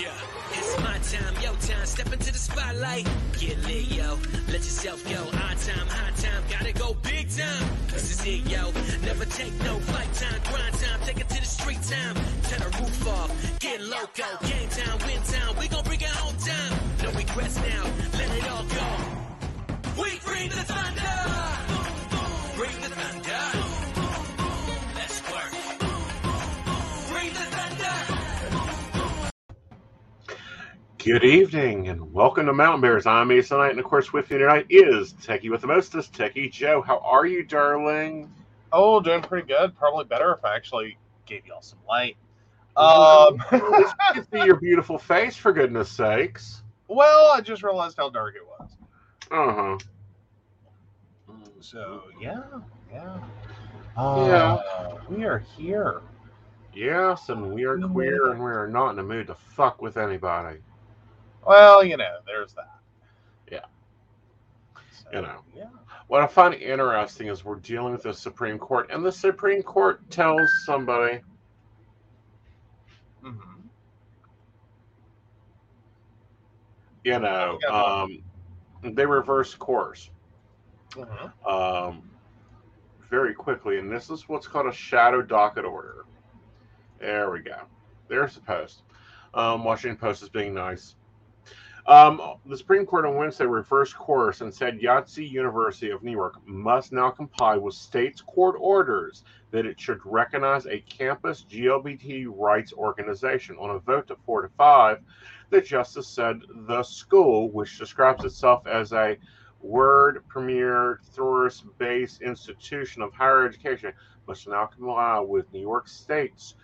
Yeah, it's my time, yo time. Step into the spotlight. Get lit, yo. Let yourself go. Our time, high time. Gotta go big time. This is it, yo. Never take no flight time. Grind time. Take it to the street time. Turn the roof off. Get loco. Game time, win time. We gon' bring it home time. No regrets now. Let it all go. We bring the thunder. Good evening and welcome to Mountain Bears. I'm Ace Knight, and of course, with me tonight is Techie with the mostest, Techie Joe. How are you, darling? Oh, doing pretty good. Probably better if I actually gave y'all some light. Um, Let's get see your beautiful face, for goodness sakes. well, I just realized how dark it was. Uh huh. So yeah, yeah, Yeah. Uh, we are here. Yes, and we are queer, and we are not in the mood to fuck with anybody. Well, you know, there's that. Yeah. So, You know. Yeah. What I find interesting is we're dealing with the Supreme Court, and the Supreme Court tells somebody, hmm you know, um, they reverse course. hmm um, very quickly, and this is what's called a shadow docket order. There we go. There's the post. Um, Washington Post is being nice. Um, the Supreme Court on Wednesday reversed course and said Yeshiva University of New York must now comply with states' court orders that it should recognize a campus LGBT rights organization. On a vote of four to five, the justice said the school, which describes itself as a word premier tourist based institution of higher education must now comply with New York State's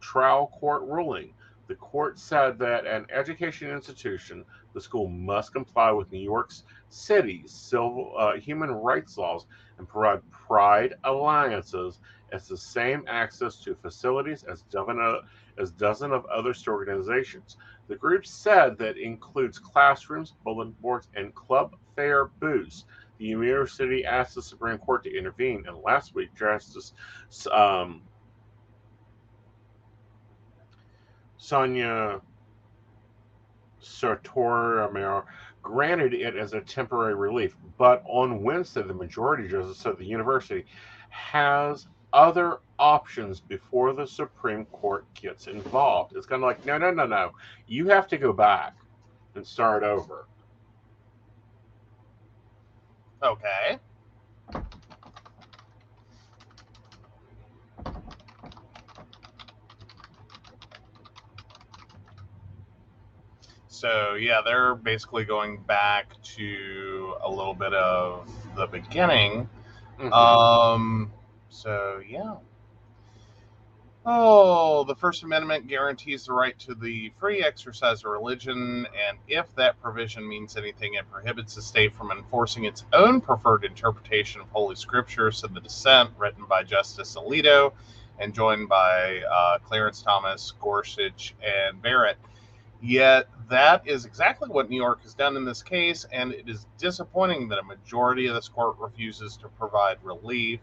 trial court ruling. The court said that an education institution, the school must comply with New York's city's civil uh, human rights laws and provide Pride alliances as the same access to facilities as dozen of, as dozen of other organizations. The group said that includes classrooms, bulletin boards, and club fair booths. The university asked the Supreme Court to intervene, and last week, Justice um, Sonia Sotomayor granted it as a temporary relief. But on Wednesday, the majority justice said the university has other options before the Supreme Court gets involved. It's kind of like, no, no, no, no. You have to go back and start over. Okay. So yeah, they're basically going back to a little bit of the beginning. Mhm. Um. So yeah. Oh, the First Amendment guarantees the right to the free exercise of religion, and if that provision means anything, it prohibits the state from enforcing its own preferred interpretation of Holy Scripture, said the dissent, written by Justice Alito and joined by uh, Clarence Thomas, Gorsuch, and Barrett. Yet that is exactly what New York has done in this case, and it is disappointing that a majority of this court refuses to provide relief.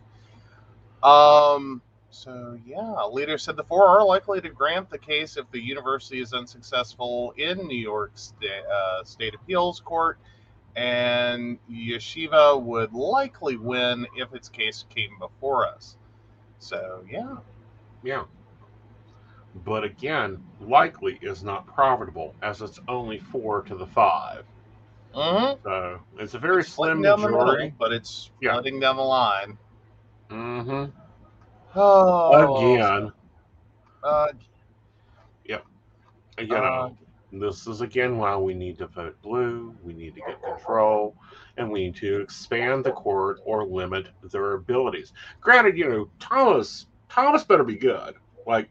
Um, so yeah, Alito said the four are likely to grant the case if the university is unsuccessful in New York State, uh, State Appeals Court, and Yeshiva would likely win if its case came before us. So yeah, Yeah. But again, likely is not profitable as it's only four to the five. mm-hmm. So it's a very slim the middle, majority. but it's Yeah. splitting down the line. hmm Oh, Again, Uh, You know, this is again why we need to vote blue. We need to get control, and we need to expand the court or limit their abilities. Granted, you know Thomas. Thomas better be good. Like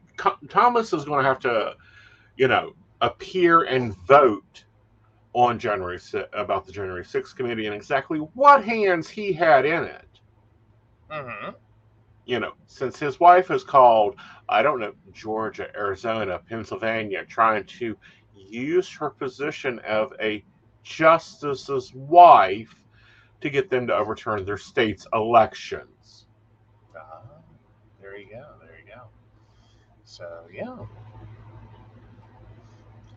Thomas is going to have to, you know, appear and vote on January about the January 6th committee and exactly what hands he had in it. hmm You know, since his wife has called, I don't know, Georgia, Arizona, Pennsylvania, trying to use her position of a justice's wife to get them to overturn their state's elections. Ah, there you go. There you go. So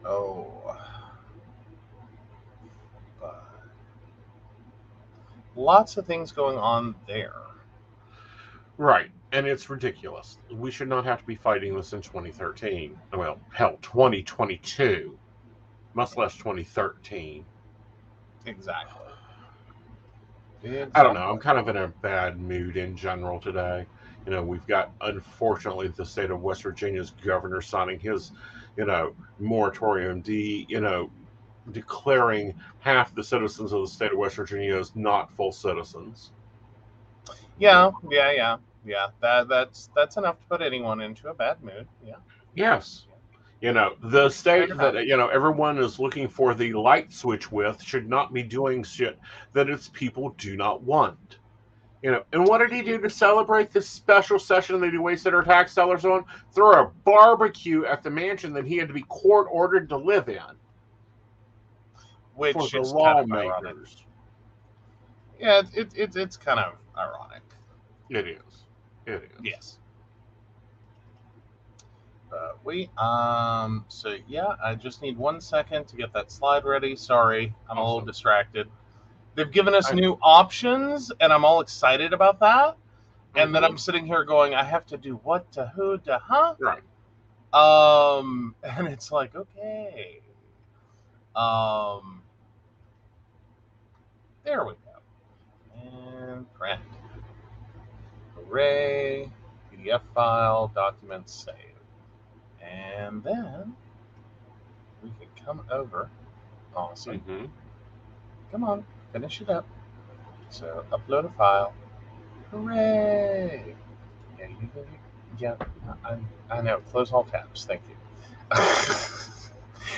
yeah. Oh. But lots of things going on there. Right. And it's ridiculous. We should not have to be fighting this in 2013. Well, hell, 2022, much less 2013. Exactly. I don't know. I'm kind of in a bad mood in general today. You know, we've got unfortunately the state of West Virginia's governor signing his, you know, moratorium D, you know, declaring half the citizens of the state of West Virginia as not full citizens. Yeah, yeah, yeah, yeah. That that's that's enough to put anyone into a bad mood. Yeah. Yes. You know, the state that, you know, everyone is looking for the light switch with should not be doing shit that its people do not want. You know, and what did he do to celebrate this special session that he wasted our tax dollars on? Throw a barbecue at the mansion that he had to be court ordered to live in Which for the is kind of lawmakers. Yeah, it, it, it, it's kind of ironic. It is. It is. Yes. But we um so yeah, I just need one second to get that slide ready. Sorry, I'm a little distracted. They've given us new options, and I'm all excited about that. And then Mhm. I'm sitting here going, I have to do what to who to huh? Right. Um, and it's like, okay. Um, there we go. And print. Hooray. PDF file, document save. And then we can come over. Awesome. Mhm. Come on, finish it up. So upload a file. Hooray! Yeah, you, yeah, I, I- know. Close all tabs. Thank you.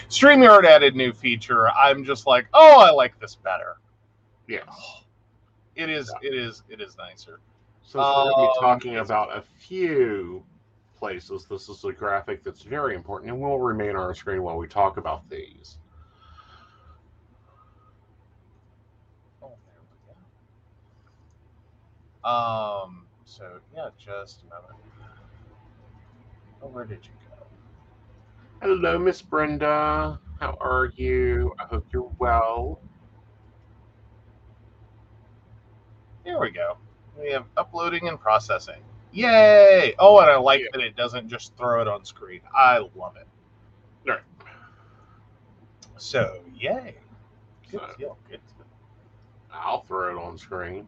StreamYard added new feature. I'm just like, oh, I like this better. Yes. It is, it is, it is nicer. Since we're going to be Um, talking about a few places, this is a graphic that's very important and will remain on our screen while we talk about these. Oh, there we go. Um. So yeah, just a moment. Oh, where did you go? Hello, Miss Brenda. How are you? I hope you're well. Here we go. We have uploading and processing. Yay! Oh, and I like that it doesn't just throw it on screen. I love it. Right. So, yay. Good So- deal. Good deal. I'll throw it on screen.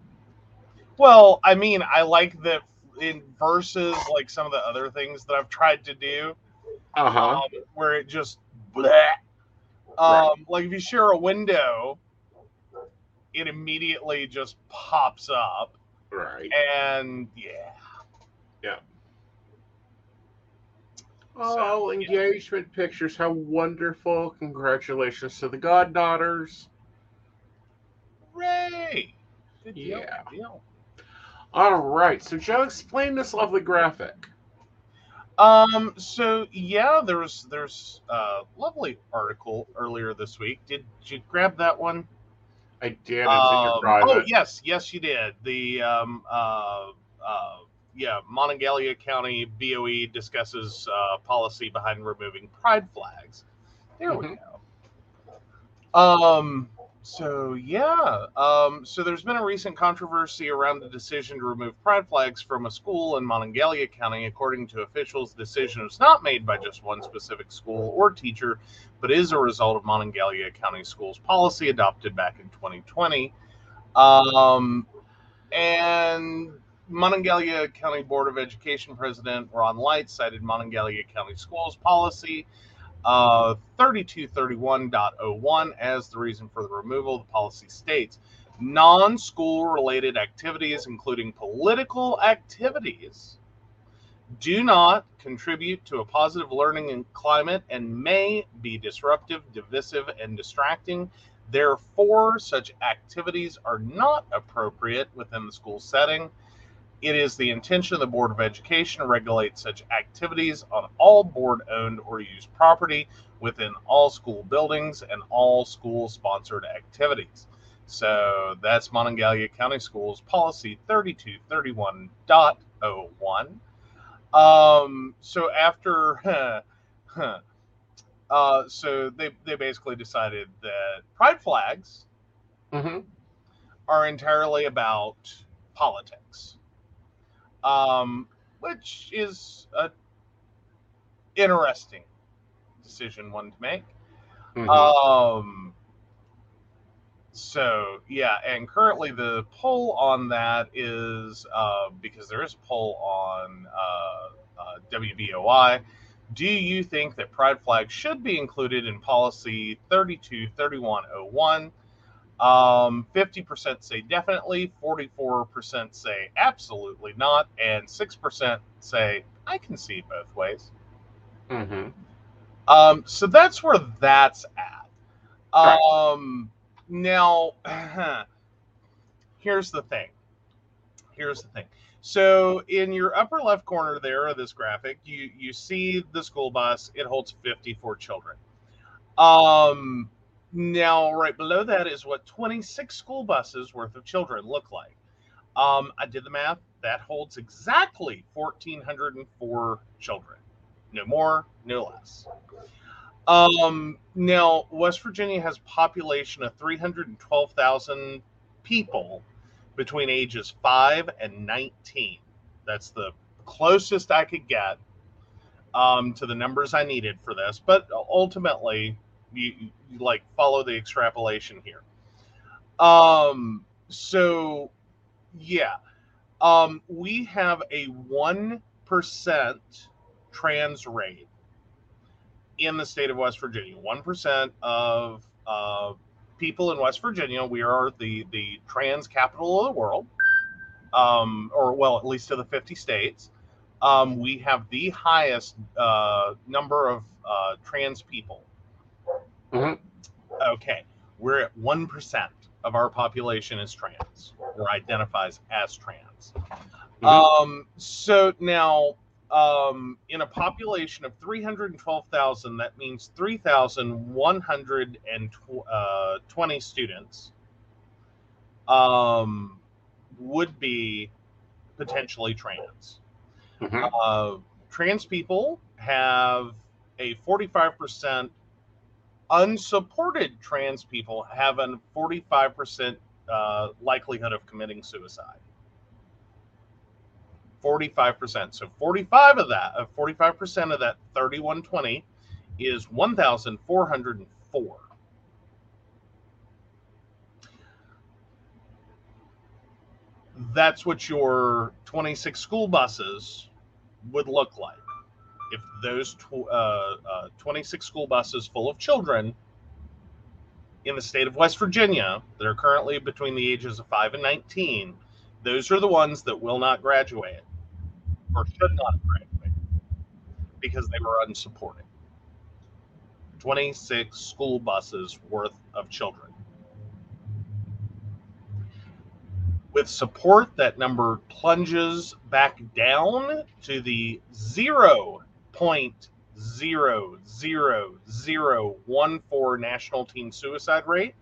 Well, I mean, I like that in versus like some of the other things that I've tried to do, Uh huh. um, where it just bleh. Um, like if you share a window, it immediately just pops up, right. and yeah, Yeah. Oh, engagement pictures. How wonderful. Congratulations to the goddaughters. hooray! Good deal. Yeah. Good deal. All right. So, Joe, explain this lovely graphic. Um. So yeah, there's there's a lovely article earlier this week. Did you grab that one? I did. It's in Um, oh yes, yes you did. The um uh uh yeah Monongalia County BOE discusses uh, policy behind removing pride flags. There we Mhm. go. Um. So yeah. Um. So there's been a recent controversy around the decision to remove pride flags from a school in Monongalia County. According to officials, the decision was not made by just one specific school or teacher, but is a result of Monongalia County Schools policy adopted back in 2020. Um, and Monongalia County Board of Education President Ron Light cited Monongalia County Schools policy Uh, 3231.01 as the reason for the removal. The policy states non school related activities, including political activities, do not contribute to a positive learning climate and may be disruptive, divisive, and distracting. Therefore, such activities are not appropriate within the school setting. It is the intention of the Board of Education to regulate such activities on all board owned or used property within all school buildings and all school sponsored activities. So that's Monongalia County Schools Policy 3231.01. Um, so after, uh, so they, they basically decided that pride flags Mm-hmm. are entirely about politics, um, which is a interesting decision one to make. Mhm. Um, so yeah, and currently the poll on that is uh, because there is a poll on uh, uh, WBOI. Do you think that pride flags should be included in policy 323101? Um, 50% say definitely, 44% say absolutely not, and 6% say I can see both ways. Mhm. Um, so that's where that's at. Right. Um, now, here's the thing. Here's the thing. So in your upper left corner there of this graphic, you you see the school bus. It holds 54 children. Um, now right below that is what 26 school buses worth of children look like. Um, I did the math. That holds exactly 1,404 children. No more, no less. Um, now, West Virginia has a population of 312,000 people between ages 5 and 19. That's the closest I could get um, to the numbers I needed for this. But ultimately, you, you like follow the extrapolation here. Um, so, yeah, um, we have a 1% trans rate in the state of West Virginia. One percent of uh, people in West Virginia, we are the the trans capital of the world, um, or well, at least of the fifty states. Um, we have the highest uh, number of uh, trans people. Mhm. Okay, we're at one percent of our population is trans or identifies as trans. Mhm. Um, so now um, in a population of 312,000, that means 3,120 students um, would be potentially trans. Mhm. Uh, trans people have a 45% unsupported trans people have a 45% uh, likelihood of committing suicide. 45%. So 45 of that, uh, 45% of that 3120 is 1,404. That's what your 26 school buses would look like. If those tw- uh, uh, 26 school buses full of children in the state of West Virginia that are currently between the ages of 5 and 19, those are the ones that will not graduate or should not graduate because they were unsupported. 26 school buses worth of children. With support, that number plunges back down to the 0.00014 national teen suicide rate,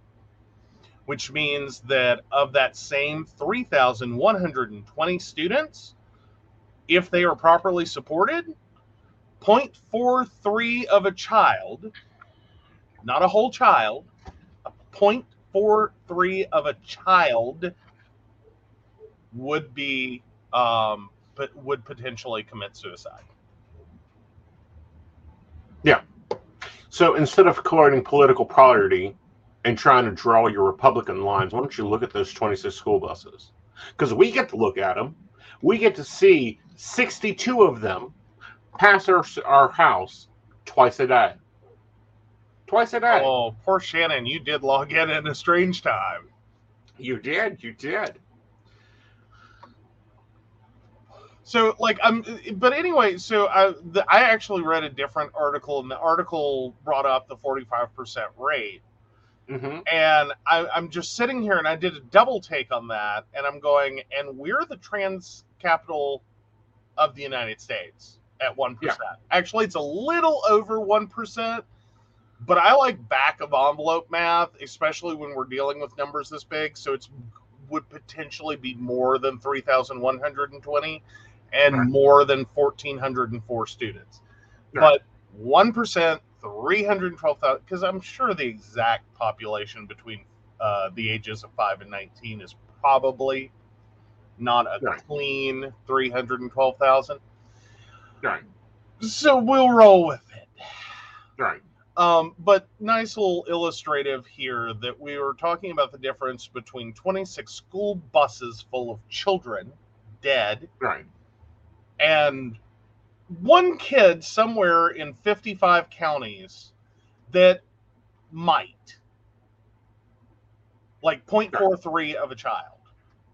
which means that of that same 3,120 students, if they are properly supported, 0.43 of a child, not a whole child, a 0.43 of a child would be, um, but would potentially commit suicide. So instead of courting political priority and trying to draw your Republican lines, why don't you look at those 26 school buses? Because we get to look at them. We get to see 62 of them pass our, our house twice a day. twice a day. Oh, poor Shannon, you did log in at a strange time. You did, you did. So, like, I'm, but anyway, so I, the, I actually read a different article, and the article brought up the 45% rate. Mm-hmm. And I, I'm just sitting here and I did a double take on that, and I'm going, and we're the trans capital of the United States at 1%. Yeah. Actually, it's a little over 1%, but I like back of envelope math, especially when we're dealing with numbers this big. So it's would potentially be more than 3,120 and Right. more than 1,404 students. Right. But 1%, 312,000, because I'm sure the exact population between uh, the ages of 5 and 19 is probably not a Right. clean 312,000. Right, So we'll roll with it. right. Um, but nice little illustrative here that we were talking about the difference between 26 school buses full of children dead Right. And one kid somewhere in 55 counties that might like 0.43 of a child.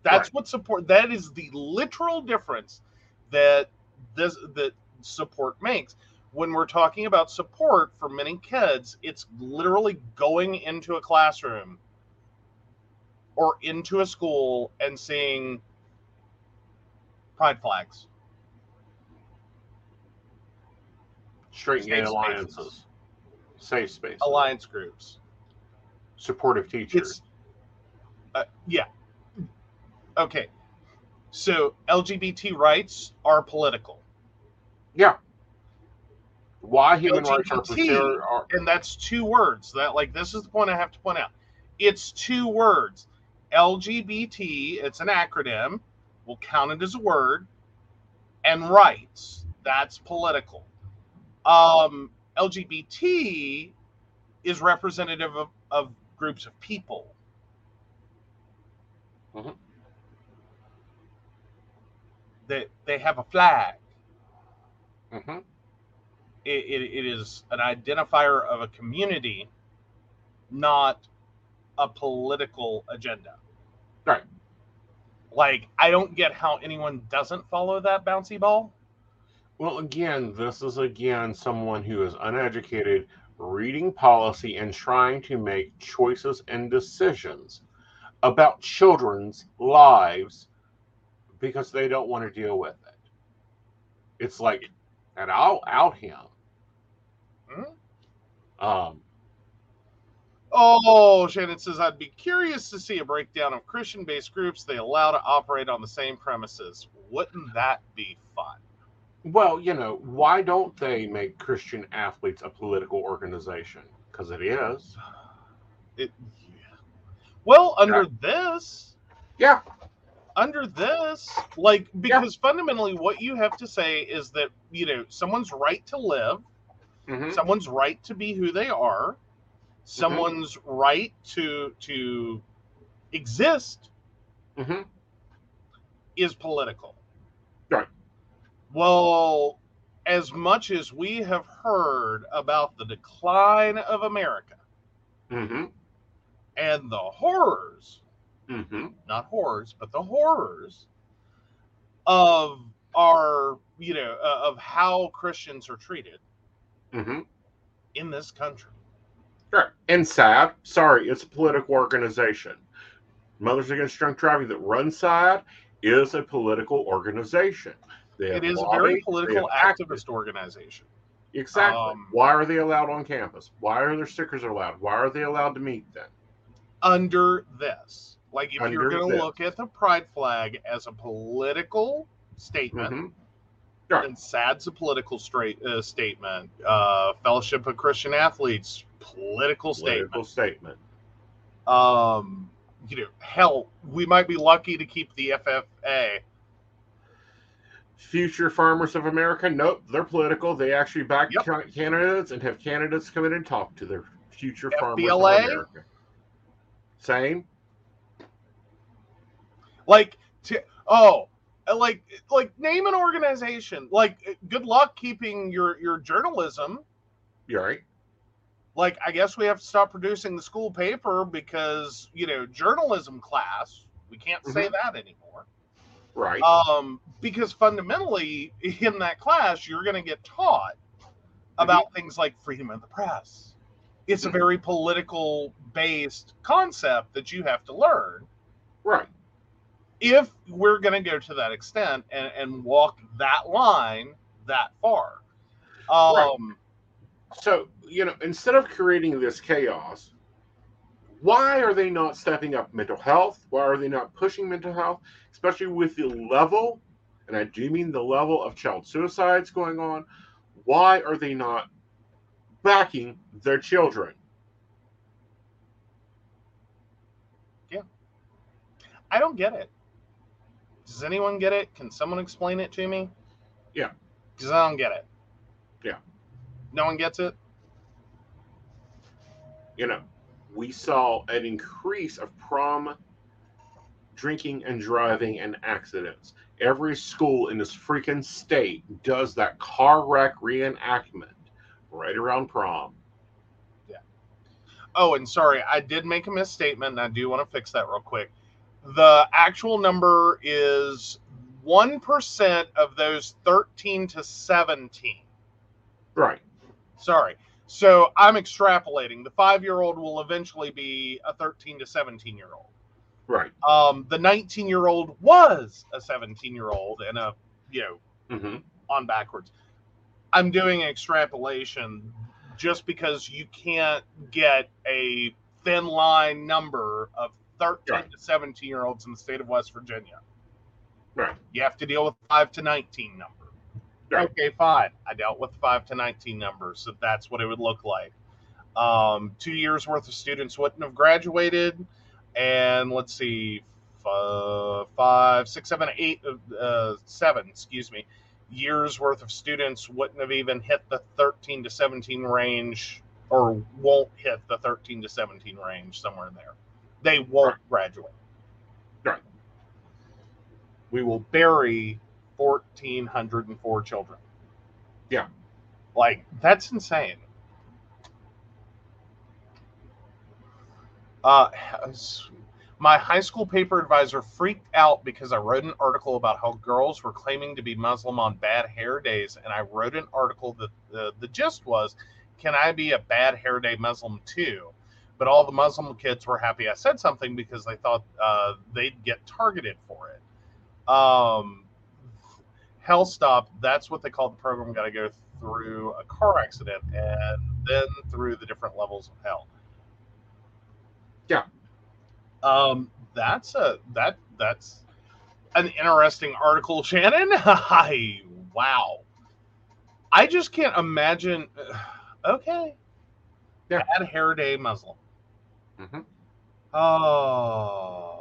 That's Right. what support that is the literal difference that this that support makes. When we're talking about support for many kids it's literally going into a classroom or into a school and seeing pride flags Straight gay Safe spaces. safe space, alliance groups supportive teachers. uh, yeah okay so lgbt rights are political yeah. Why human rights are, LGBT. are, are and that's two words that like this is the point i have to point out it's two words lgbt it's an acronym we'll count it as a word and rights that's political um lgbt is representative of, of groups of people Mhm. they, they have a flag Mhm. it, it, it is an identifier of a community, not a political agenda. Right. Like, I don't get how anyone doesn't follow that bouncy ball. Well, again, this is again someone who is uneducated, reading policy and trying to make choices and decisions about children's lives because they don't want to deal with it. It's like, and I'll out him. Hmm? Um, Oh, Shannon says, I'd be curious to see a breakdown of Christian based groups they allow to operate on the same premises. Wouldn't that be fun? Well, you know, why don't they make Christian athletes a political organization? Because it is. It, Well, under this, Yeah. under this like because fundamentally what you have to say is that you know someone's right to live Mhm. someone's right to be who they are someone's right to to exist Mhm. is political. Well as much as we have heard about the decline of america Mhm. and the horrors Mhm. not horrors, but the horrors of our, you know, uh, of how Christians are treated Mhm. in this country. Sure. And SADD, sorry, it's a political organization. Mothers Against Drunk Driving that runs SADD is a political organization. It is a very political activist organization. Exactly. Um, Why are they allowed on campus? Why are their stickers allowed? Why are they allowed to meet then? Under this, like if you're going to look at the pride flag as a political statement, Mhm. Right. and SADD's a political straight uh, statement. Uh, Fellowship of Christian Athletes, political statement. Political statement. um you know hell we might be lucky to keep the ffa Future Farmers of America, nope, they're political. They actually back Yep. candidates and have candidates come in and talk to their future farmers FBLA? of America. Same. like to oh uh, like like name an organization like uh, good luck keeping your your journalism You're right. like I guess we have to stop producing the school paper because you know journalism class we can't say that anymore. Right. Um, because fundamentally in that class you're going to get taught about things like freedom of the press. It's a Mhm. very political based concept that you have to learn right. if we're going to go to that extent and, and walk that line that far. Um, So, you know, instead of creating this chaos, why are they not stepping up mental health? Why are they not pushing mental health, especially with the level, and I do mean the level of child suicides going on? Why are they not backing their children? Yeah. I don't get it. Does anyone get it? Can someone explain it to me? Yeah. Because I don't get it. Yeah. No one gets it? You know, we saw an increase of prom drinking and driving and accidents. Every school in this freaking state does that car wreck reenactment right around prom. Yeah. Oh, and sorry, I did make a misstatement, and I do want to fix that real quick. The actual number is 1% of those 13 to 17. Right. Sorry. So I'm extrapolating. The five year old will eventually be a 13 to 17 year old. Right. Um, the 19 year old was a 17 year old and a, you know, hmm on backwards. I'm doing extrapolation just because you can't get a thin line number of 13 Right. to 17 year olds in the state of West Virginia. Right. You have to deal with 5 to 19 number. Right. Okay, fine. I dealt with 5 to 19 numbers, so that's what it would look like. Um, two years worth of students wouldn't have graduated. And let's see, f- five, six, seven, eight, uh, seven, excuse me, years worth of students wouldn't have even hit the 13 to 17 range or won't hit the 13 to 17 range somewhere in there. They won't graduate. Right. We will bury 1,404 children. Yeah. Like, that's insane. Uh, my high school paper advisor freaked out because I wrote an article about how girls were claiming to be Muslim on bad hair days, and I wrote an article that the, the gist was, "Can I be a bad hair day Muslim too?" But all the Muslim kids were happy I said something because they thought uh, they'd get targeted for it. Um, Hell Stop, that's what they call the program. Got to go through a car accident and then through the different levels of hell. Yeah. Um, that's a that that's an interesting article, Shannon. I wow. I just can't imagine. Okay. Yeah. Bad hair day Muslim. hmm Oh.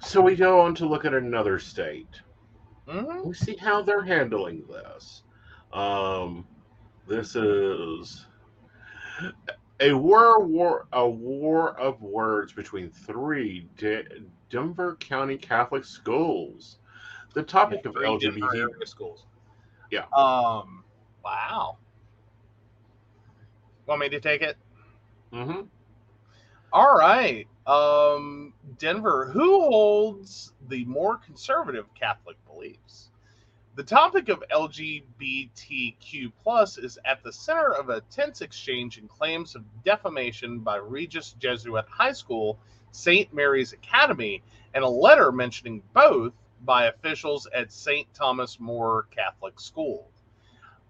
So we go on to look at another state. hmm We see how they're handling this. Um, this is a war, war, a war of words between three De- Denver County Catholic schools. The topic of LGBT. schools. Yeah. Um. Wow. Want me to take it? hmm All right. Um, Denver, who holds the more conservative Catholic beliefs? The topic of LGBTQ plus is at the center of a tense exchange and claims of defamation by Regis Jesuit High School, St. Mary's Academy, and a letter mentioning both by officials at St. Thomas More Catholic School.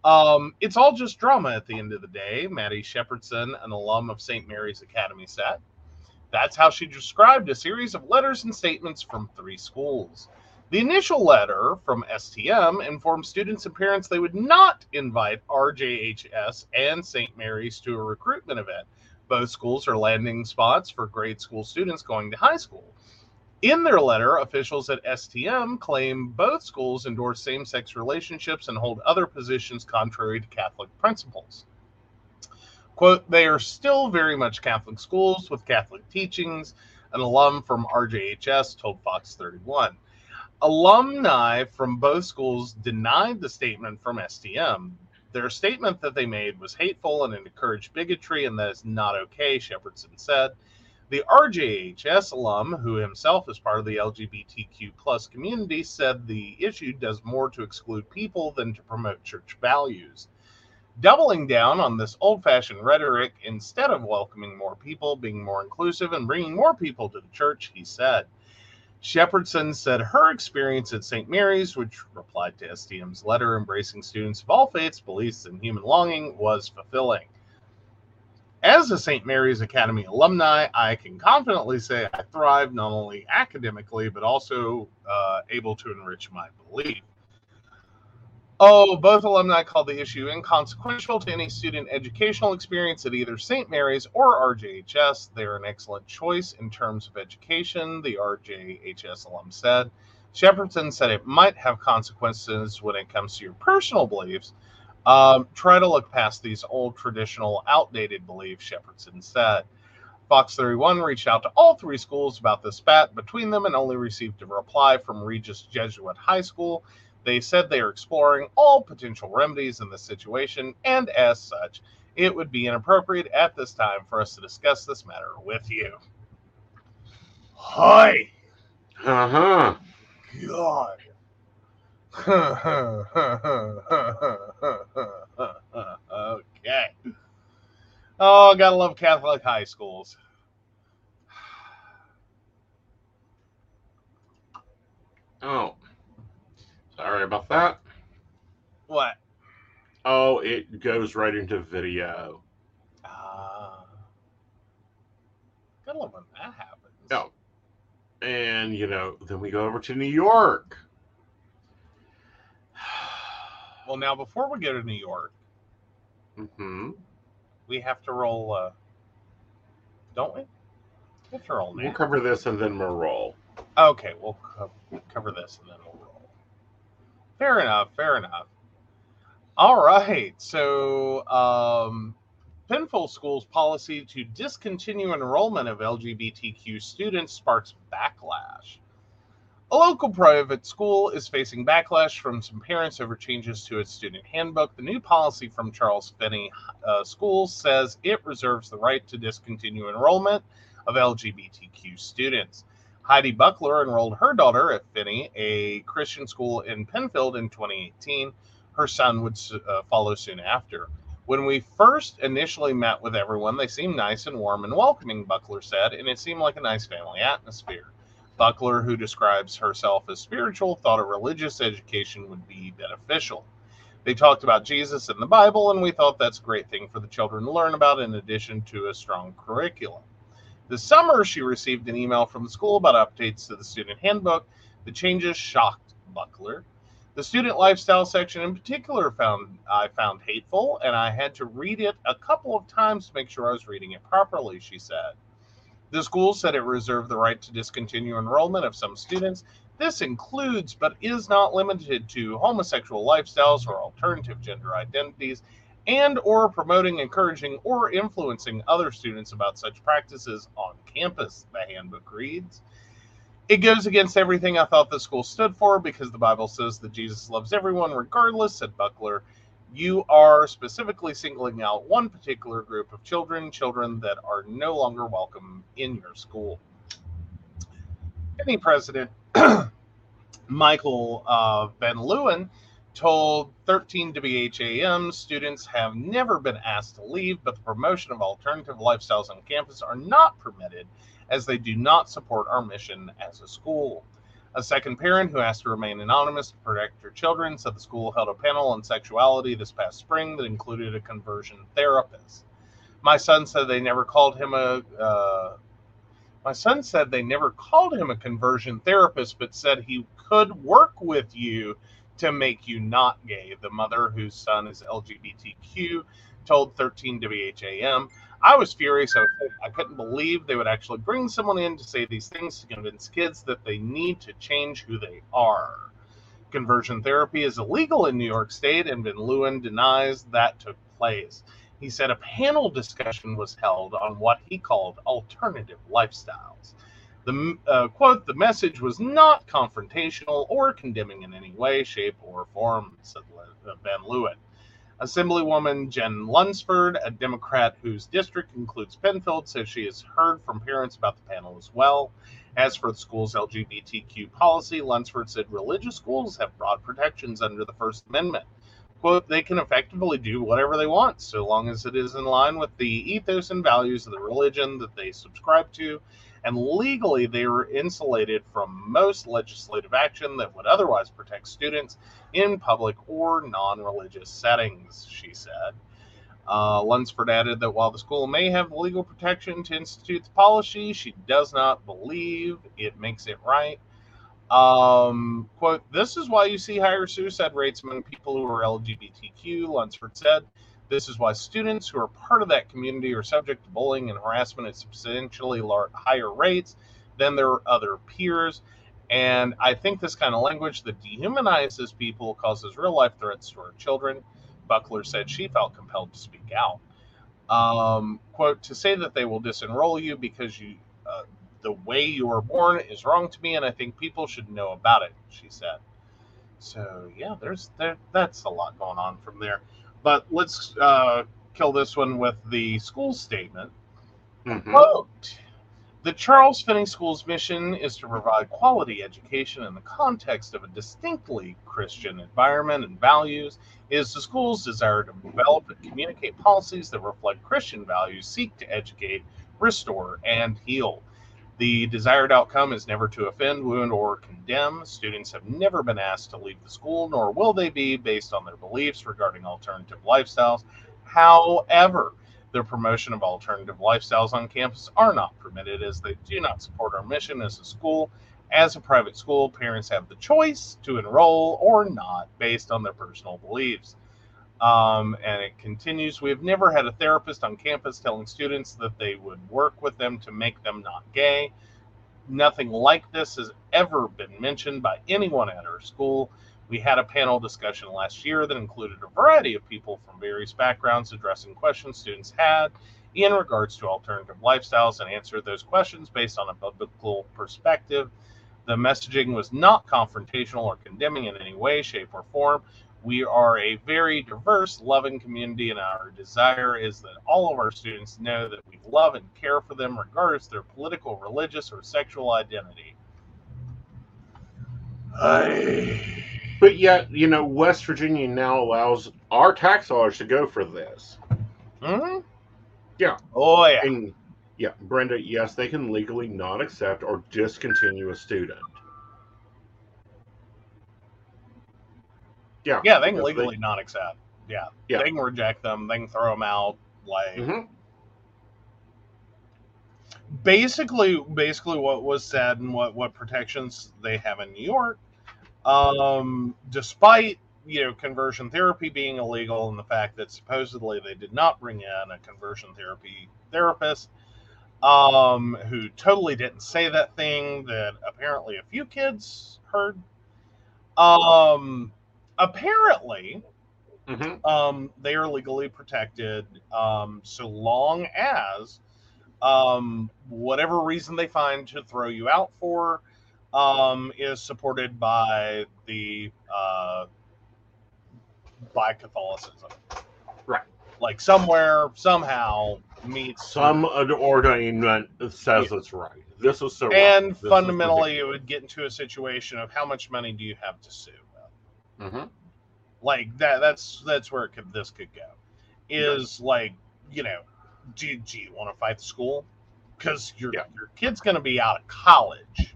Um, it's all just drama at the end of the day, Maddie Shepherdson, an alum of St. Mary's Academy, said. That's how she described a series of letters and statements from three schools. The initial letter from STM informed students and parents they would not invite RJHS and St. Mary's to a recruitment event. Both schools are landing spots for grade school students going to high school. In their letter, officials at STM claim both schools endorse same sex relationships and hold other positions contrary to Catholic principles. Quote, they are still very much Catholic schools with Catholic teachings, an alum from RJHS told Fox 31. Alumni from both schools denied the statement from STM. Their statement that they made was hateful and encouraged bigotry, and that is not okay, Shepardson said. The RJHS alum, who himself is part of the LGBTQ plus community, said the issue does more to exclude people than to promote church values. Doubling down on this old fashioned rhetoric instead of welcoming more people, being more inclusive, and bringing more people to the church, he said. Shepardson said her experience at St. Mary's, which replied to STM's letter embracing students of all faiths, beliefs, and human longing, was fulfilling. As a St. Mary's Academy alumni, I can confidently say I thrived not only academically, but also uh, able to enrich my belief. Oh, both alumni called the issue inconsequential to any student educational experience at either St. Mary's or RJHS. They're an excellent choice in terms of education, the RJHS alum said. Shepardson said it might have consequences when it comes to your personal beliefs. Um, try to look past these old, traditional, outdated beliefs, Shepardson said. Fox 31 reached out to all three schools about the spat between them and only received a reply from Regis Jesuit High School they said they are exploring all potential remedies in this situation, and as such, it would be inappropriate at this time for us to discuss this matter with you. Hi. Uh huh. God. okay. Oh, gotta love Catholic high schools. Oh. Sorry about that. What? Oh, it goes right into video. Ah. Gotta love when that happens. Oh. And, you know, then we go over to New York. Well, now before we go to New York, hmm we have to roll. Uh, don't we? We have to roll We'll cover this and then we'll roll. Okay, we'll co- cover this and then we'll roll. Fair enough. Fair enough. All right. So, um, Penfield School's policy to discontinue enrollment of LGBTQ students sparks backlash. A local private school is facing backlash from some parents over changes to its student handbook. The new policy from Charles Finney uh, Schools says it reserves the right to discontinue enrollment of LGBTQ students. Heidi Buckler enrolled her daughter at Finney, a Christian school in Penfield, in 2018. Her son would uh, follow soon after. When we first initially met with everyone, they seemed nice and warm and welcoming, Buckler said, and it seemed like a nice family atmosphere. Buckler, who describes herself as spiritual, thought a religious education would be beneficial. They talked about Jesus and the Bible, and we thought that's a great thing for the children to learn about in addition to a strong curriculum. This summer, she received an email from the school about updates to the student handbook. The changes shocked Buckler. The student lifestyle section in particular found I found hateful, and I had to read it a couple of times to make sure I was reading it properly, she said. The school said it reserved the right to discontinue enrollment of some students. This includes, but is not limited to, homosexual lifestyles or alternative gender identities, and or promoting, encouraging, or influencing other students about such practices on campus, the handbook reads. It goes against everything I thought the school stood for because the Bible says that Jesus loves everyone regardless, said Buckler. You are specifically singling out one particular group of children, children that are no longer welcome in your school. Any president, Michael uh, Van Leeuwen, told 13 WHAM students have never been asked to leave, but the promotion of alternative lifestyles on campus are not permitted as they do not support our mission as a school. A second parent who asked to remain anonymous to protect her children said the school held a panel on sexuality this past spring that included a conversion therapist. My son said they never called him a. Uh, my son said they never called him a conversion therapist, but said he could work with you to make you not gay. The mother, whose son is LGBTQ, told 13 WHAM. I was furious. I, I couldn't believe they would actually bring someone in to say these things to convince kids that they need to change who they are. Conversion therapy is illegal in New York State, and Van Leeuwen denies that took place. He said a panel discussion was held on what he called alternative lifestyles. The uh, quote, the message was not confrontational or condemning in any way, shape, or form, said Le- uh, Van Leeuwen. Assemblywoman Jen Lunsford, a Democrat whose district includes Penfield, says she has heard from parents about the panel as well. As for the school's LGBTQ policy, Lunsford said religious schools have broad protections under the First Amendment. Quote, they can effectively do whatever they want so long as it is in line with the ethos and values of the religion that they subscribe to and legally they were insulated from most legislative action that would otherwise protect students in public or non religious settings, she said. Uh, Lunsford added that while the school may have legal protection to institute the policy, she does not believe it makes it right. Um, quote, this is why you see higher suicide rates among people who are LGBTQ, Lunsford said. This is why students who are part of that community are subject to bullying and harassment at substantially higher rates than their other peers. And I think this kind of language that dehumanizes people causes real life threats to our children. Buckler said she felt compelled to speak out. Um, quote, to say that they will disenroll you because you, uh, the way you were born is wrong to me, and I think people should know about it, she said. So yeah, there's there, that's a lot going on from there. But let's uh, kill this one with the school statement. Mhm. Quote The Charles Finney School's mission is to provide quality education in the context of a distinctly Christian environment and values. It is the school's desire to develop and communicate policies that reflect Christian values, seek to educate, restore, and heal. The desired outcome is never to offend, wound, or condemn. Students have never been asked to leave the school, nor will they be based on their beliefs regarding alternative lifestyles. However, the promotion of alternative lifestyles on campus are not permitted as they do not support our mission as a school. As a private school, parents have the choice to enroll or not based on their personal beliefs. Um, and it continues We have never had a therapist on campus telling students that they would work with them to make them not gay. Nothing like this has ever been mentioned by anyone at our school. We had a panel discussion last year that included a variety of people from various backgrounds addressing questions students had in regards to alternative lifestyles and answered those questions based on a biblical perspective. The messaging was not confrontational or condemning in any way, shape, or form. We are a very diverse, loving community, and our desire is that all of our students know that we love and care for them regardless of their political, religious, or sexual identity. I... But yet, you know, West Virginia now allows our tax dollars to go for this. hmm Yeah. Oh, yeah. And yeah, Brenda, yes, they can legally not accept or discontinue a student. Yeah. Yeah, they can legally not accept. Yeah. Yeah. They can reject them. They can throw them out. Like, Mhm. basically basically what was said and what what protections they have in New York um despite you know conversion therapy being illegal and the fact that supposedly they did not bring in a conversion therapy therapist um who totally didn't say that thing that apparently a few kids heard um apparently Mhm. um, they are legally protected um, so long as um, whatever reason they find to throw you out for um, is supported by the uh, by Catholicism. Right. Like somewhere, somehow meets Some ordainment says it's right. This is so. and fundamentally it would get into a situation of how much money do you have to sue? Mhm. like that that's that's where it could this could go is like you know do, do you want to fight the school because your Yeah. your kid's going to be out of college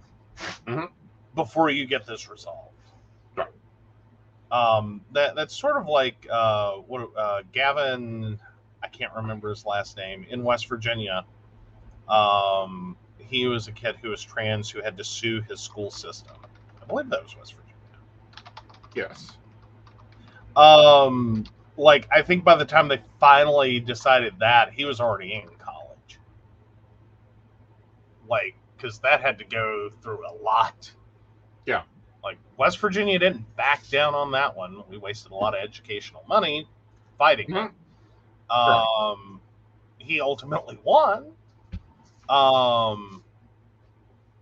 Mhm. before you get this resolved Right. um that that's sort of like uh what uh gavin i can't remember his last name in west virginia um he was a kid who was trans who had to sue his school system i believe that was west virginia Yes. um like i think by the time they finally decided that he was already in college like because that had to go through a lot Yeah. like west virginia didn't back down on that one we wasted a lot of educational money fighting it um he ultimately won um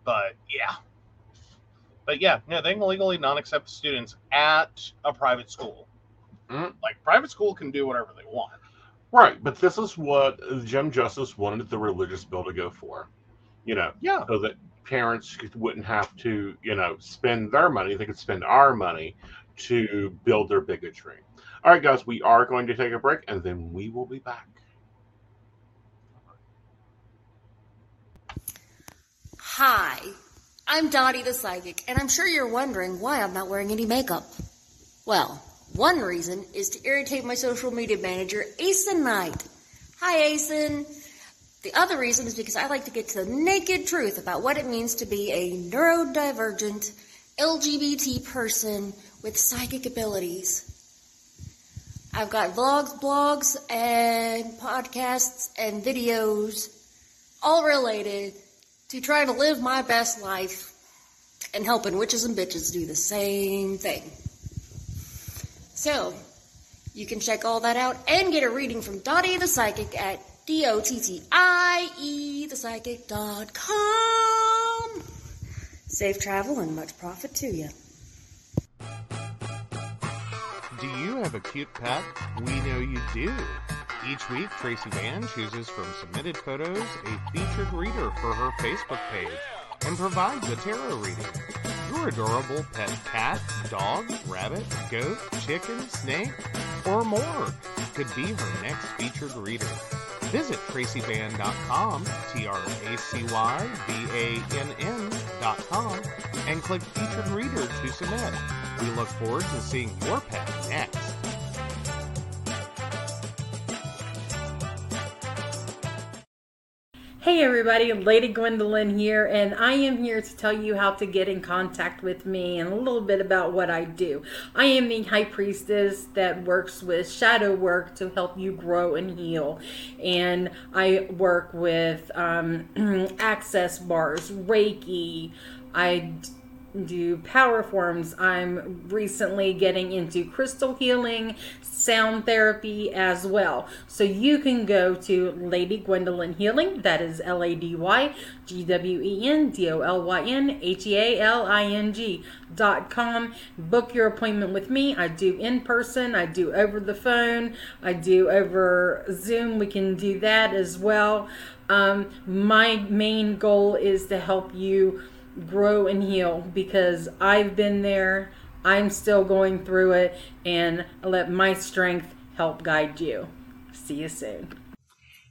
But yeah. But yeah, no, they can legally non accept students at a private school. Mhm. Like private school can do whatever they want. Right, but this is what Jim Justice wanted the religious bill to go for. You know, Yeah. so that parents wouldn't have to, you know, spend their money. They could spend our money to build their bigotry. All right, guys, we are going to take a break and then we will be back. Hi, I'm Dottie the Psychic, and I'm sure you're wondering why I'm not wearing any makeup. Well, one reason is to irritate my social media manager, Aeson Knight. Hi, Aeson. The other reason is because I like to get to the naked truth about what it means to be a neurodivergent LGBT person with psychic abilities. I've got vlogs, blogs, and podcasts and videos all related to try to live my best life and helping witches and bitches do the same thing. So, you can check all that out and get a reading from Dottie the Psychic at D-O-T-T-I-E thepsychic.com. Safe travel and much profit to you. Do you have a cute pet? We know you do. Each week, Tracy Vann chooses from submitted photos a featured reader for her Facebook page and provides a tarot reading. Your adorable pet cat, dog, rabbit, goat, chicken, snake, or more could be her next featured reader. Visit tracyvann.com, T-R-A-C-Y-V-A-N-N.com, and click Featured Reader to submit. We look forward to seeing your pet next. Hey everybody, Lady Gwendolyn here, and I am here to tell you how to get in contact with me and a little bit about what I do. I am the high priestess that works with shadow work to help you grow and heal, and I work with um, access bars, Reiki. I do power forms. I'm recently getting into crystal healing, sound therapy as well. So you can go to Lady Gwendolyn Healing, that is L A D Y G W E N D O L Y N H E A L I N G dot com. Book your appointment with me. I do in person, I do over the phone, I do over Zoom. We can do that as well. Um, my main goal is to help you grow and heal because I've been there. I'm still going through it, and let my strength help guide you. See you soon.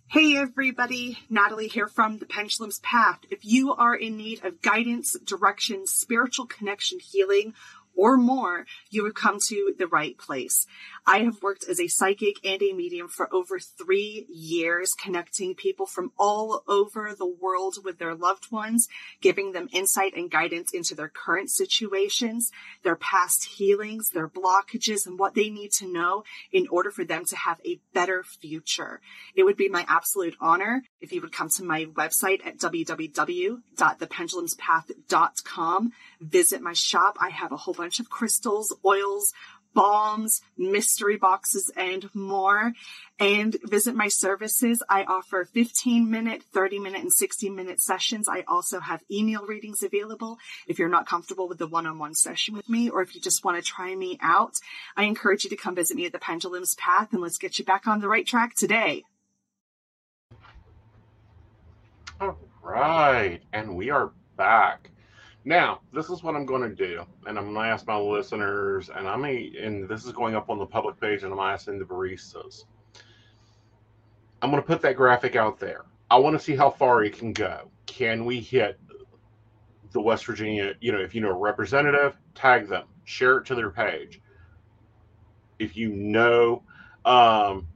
Hey everybody, Natalie here from The Pendulum's Path. If you are in need of guidance, direction, spiritual connection, healing, or more, you would come to the right place. I have worked as a psychic and a medium for over three years, connecting people from all over the world with their loved ones, giving them insight and guidance into their current situations, their past healings, their blockages, and what they need to know in order for them to have a better future. It would be my absolute honor if you would come to my website at www.thependulumspath.com. Visit my shop. I have a whole bunch of crystals, oils, balms, mystery boxes, and more. And visit my services. I offer 15 minute, 30 minute, and 60 minute sessions. I also have email readings available if you're not comfortable with the one on one session with me, or if you just want to try me out. I encourage you to come visit me at the Pendulum's Path and let's get you back on the right track today. All right, and we are back. Now, this is what I'm going to do, and I'm going to ask my listeners, and I'm going and this is going up on the public page, and I'm asking the baristas. I'm going to put that graphic out there. I want to see how far it can go. Can we hit the West Virginia? You know, if you know a representative, tag them, share it to their page. If you know um,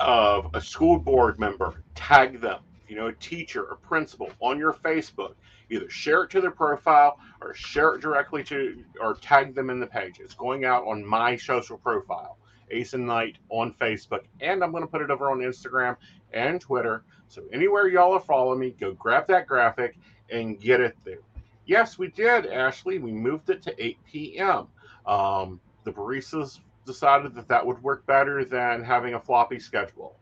of a school board member, tag them. If you know a teacher, a principal on your Facebook, either share it to their profile or share it directly to or tag them in the page. It's going out on my social profile, Aeson Knight on Facebook, and I'm going to put it over on Instagram and Twitter. So anywhere y'all are following me, go grab that graphic and get it there. Yes, we did, Ashley. We moved it to 8 p.m. Um, the baristas decided that that would work better than having a floppy schedule.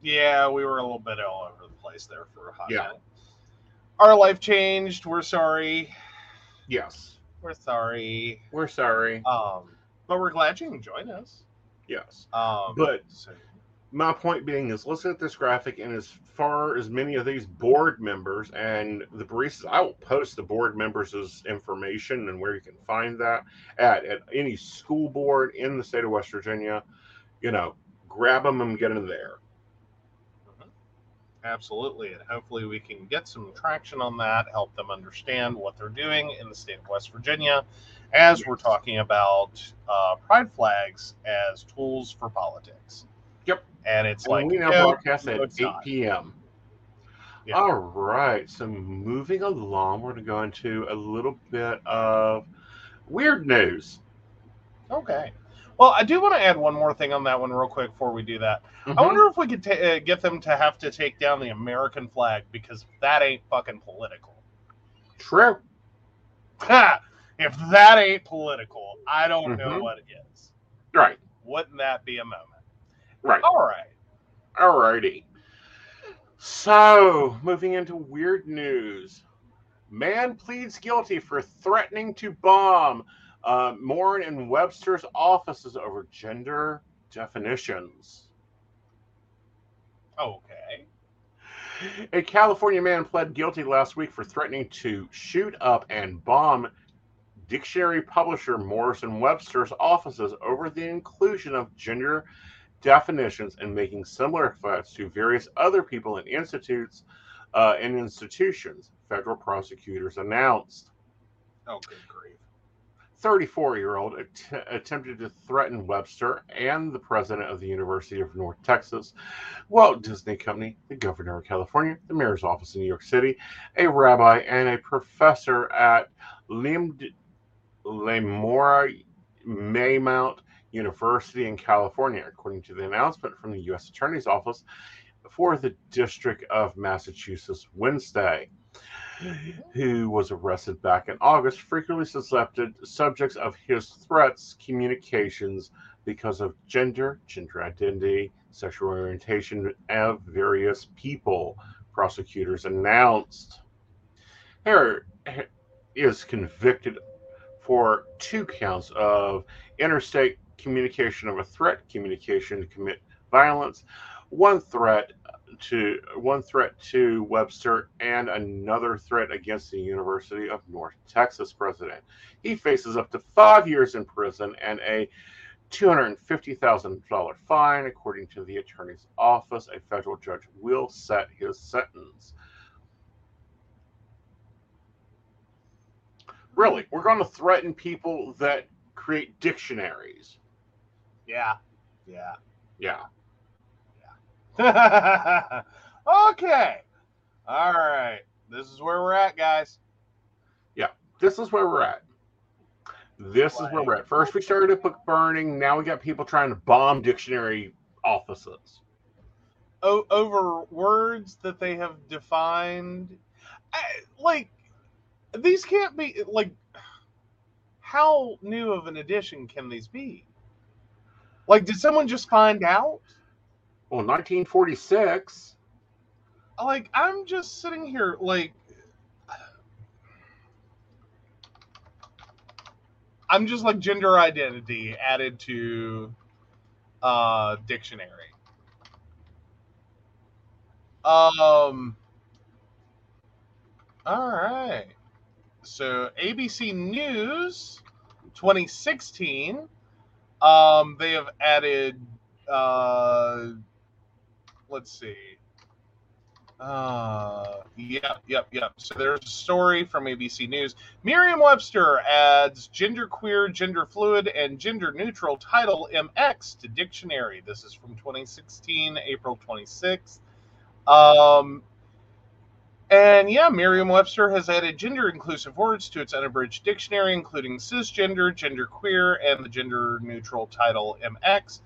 Yeah, we were a little bit all over the place there for a hot Yeah. minute. Our life changed. We're sorry. Yes, We're sorry. we're sorry. Um, but we're glad you can join us. Yes. Um, But- so- my point being is listen at this graphic and as far as many of these board members and the baristas i will post the board members' information and where you can find that at, at any school board in the state of west virginia you know grab them and get them there Absolutely. And hopefully we can get some traction on that, help them understand what they're doing in the state of West Virginia as we're talking about uh, pride flags as tools for politics. Yep. And it's and like, we now broadcast no, at 8 not. p.m Yeah. all right so moving along we're going to go into a little bit of weird news Okay. Well, I do want to add one more thing on that one real quick before we do that. I Mhm. wonder if we could ta- uh, get them to have to take down the American flag because that ain't fucking political. true Ha! if that ain't political, I don't know what it is. right Wouldn't that be a moment? right All right. Alrighty. So, moving into weird news. Man pleads guilty for threatening to bomb uh, Merriam-Webster's offices over gender definitions. Okay. A California man pled guilty last week for threatening to shoot up and bomb dictionary publisher Merriam-Webster's offices over the inclusion of gender definitions and making similar threats to various other people and institutes uh, and institutions, federal prosecutors announced. Oh, good grief. 34 year old att- attempted to threaten Webster and the president of the University of North Texas, Walt Disney Company, the governor of California, the mayor's office in New York City, a rabbi, and a professor at Lim- Marymount University in California, according to the announcement from the U.S. Attorney's Office for the District of Massachusetts Wednesday who was arrested back in August, frequently suspected subjects of his threats, communications because of gender, gender identity, sexual orientation of various people, prosecutors announced. Harris is convicted for two counts of interstate communication of a threat, communication to commit violence, one threat to one threat to Webster and another threat against the University of North Texas president. He faces up to five years in prison and a $250,000 fine, according to the attorney's office. A federal judge will set his sentence. Really, we're going to threaten people that create dictionaries. Yeah. Yeah. Yeah. okay. All right. This is where we're at, guys. Yeah, this is where we're at. This is where we're at. First, we started a book burning. Now we got people trying to bomb dictionary offices. O- over words that they have defined. I, like, these can't be, like, how new of an addition can these be? Like, did someone just find out? Well, 1946. Like, I'm just sitting here, like, I'm just like gender identity added to uh dictionary. Um all right. So ABC News 2016 um they have added uh let's see uh, yep, yep, yep. So there's a story from ABC News. Merriam-Webster adds genderqueer, gender fluid, and gender neutral title MX to dictionary. This is from 2016, April 26th. Um, and yeah, Merriam-Webster has added gender inclusive words to its unabridged dictionary, including cisgender, genderqueer, and the gender neutral title MX,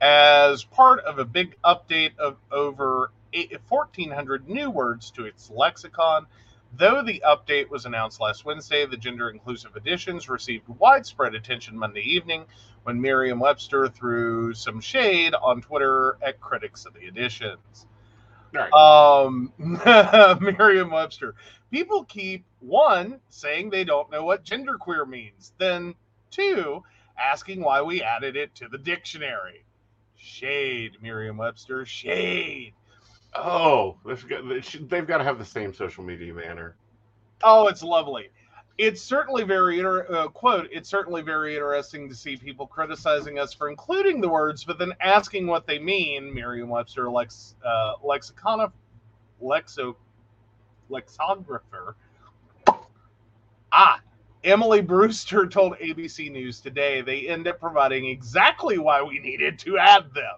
as part of a big update of over 1,400 new words to its lexicon. Though the update was announced last Wednesday, the gender inclusive additions received widespread attention Monday evening when Merriam Webster threw some shade on Twitter at critics of the additions. Right. Um, Merriam-Webster. People keep one saying they don't know what genderqueer means, then two asking why we added it to the dictionary. Shade, Merriam-Webster. Shade. oh, they've got, to have the same social media banner. Oh, it's lovely. It's certainly very inter- uh, quote. It's certainly very interesting to see people criticizing us for including the words, but then asking what they mean. Merriam-Webster lex uh, lexicon lexo lexographer. Emily Brewster told ABC News today they end up providing exactly why we needed to add them.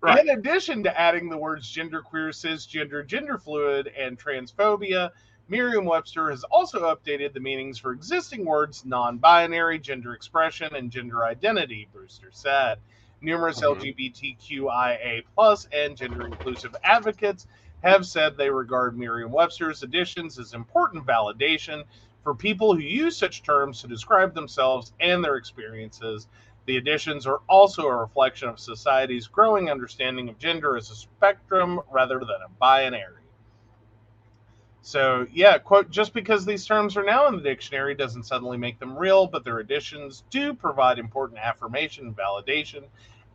Right. In addition to adding the words genderqueer, cisgender, gender fluid, and transphobia, Merriam Webster has also updated the meanings for existing words non binary, gender expression, and gender identity, Brewster said. Numerous Mhm. LGBTQIA plus and gender inclusive advocates have said they regard Merriam Webster's additions as important validation for people who use such terms to describe themselves and their experiences. The additions are also a reflection of society's growing understanding of gender as a spectrum rather than a binary. So, yeah, quote, just because these terms are now in the dictionary doesn't suddenly make them real, but their additions do provide important affirmation and validation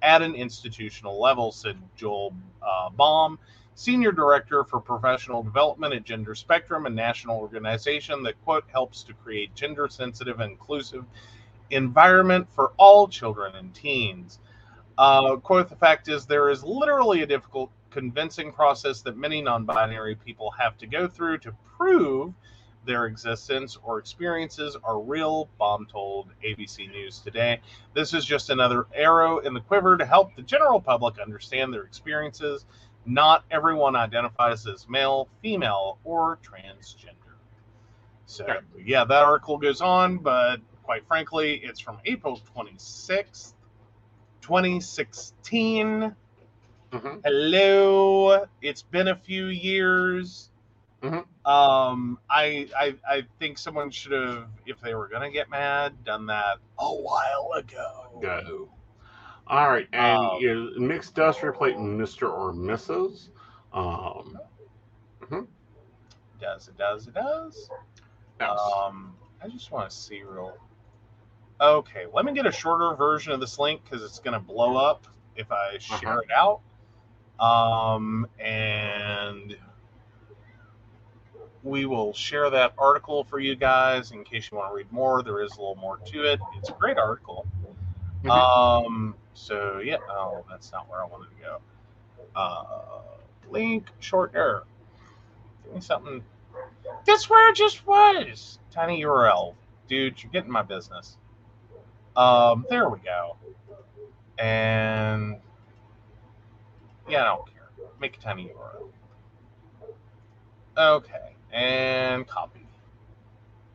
at an institutional level, said Joel uh, Baum, Senior Director for Professional Development at Gender Spectrum, a national organization that, quote, helps to create gender sensitive inclusive environment for all children and teens. Uh, quote, the fact is, there is literally a difficult convincing process that many non binary people have to go through to prove their existence or experiences are real, Baum told ABC News today. This is just another arrow in the quiver to help the general public understand their experiences. Not everyone identifies as male, female, or transgender. So, yeah, that article goes on, but quite frankly, it's from April 26th, 2016. Mhm. Hello. It's been a few years. Mhm. Um, I, I I think someone should have, if they were gonna get mad, done that a while ago. Go. All right, and Um, yeah, mixed does replace Mr. or Mrs. Um, Does it does it does? yes. Um, I just want to see real. Okay, let me get a shorter version of this link because it's gonna blow up if I share Uh-huh. it out. Um, and we will share that article for you guys in case you want to read more. There is a little more to it. It's a great article. Mhm. Um, so yeah, oh, that's not where I wanted to go. Uh, link short error. Give me something. That's where it just was. Tiny URL, dude. You're getting my business. Um, there we go. And yeah, I don't care. Make a tiny URL. Okay, and copy.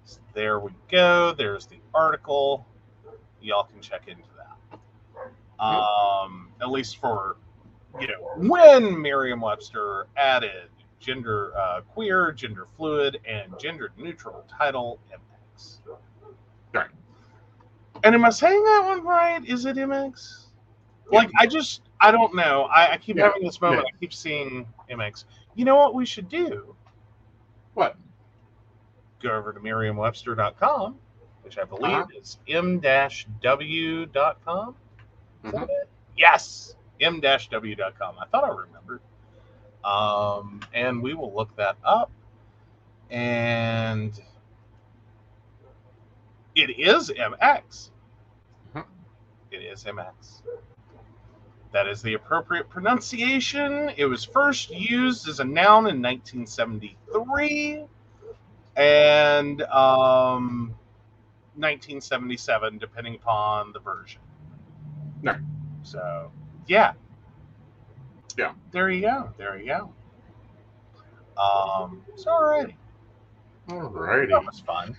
So there we go. There's the article. Y'all can check into. Um, at least for you know when Merriam-Webster added gender uh, queer, gender fluid, and gender neutral title MX. Right. And am I saying that one right? Is it MX? Like I just I don't know. I, I keep Yeah, having this moment. yeah. I keep seeing MX. You know what we should do? What? Go over to Merriam-Webster.com, which I believe Uh-huh. is m-w.com. Mhm. Yes, m-w.com. I thought I remembered. Um, and we will look that up. And it is MX. Mhm. It is MX. That is the appropriate pronunciation. It was first used as a noun in 1973 and um, 1977, depending upon the version. Right. So, yeah. Yeah. There you go. There you go. Um, so, alrighty. Alrighty. That was fun.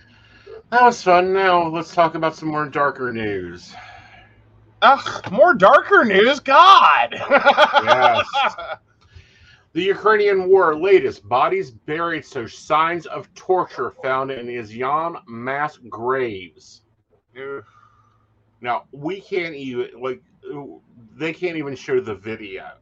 That was fun. Now let's talk about some more darker news. Ugh, more darker news. God. Yes. The Ukrainian war latest bodies buried, so signs of torture found in Izium mass graves. Oof. Now we can't even like they can't even show the video.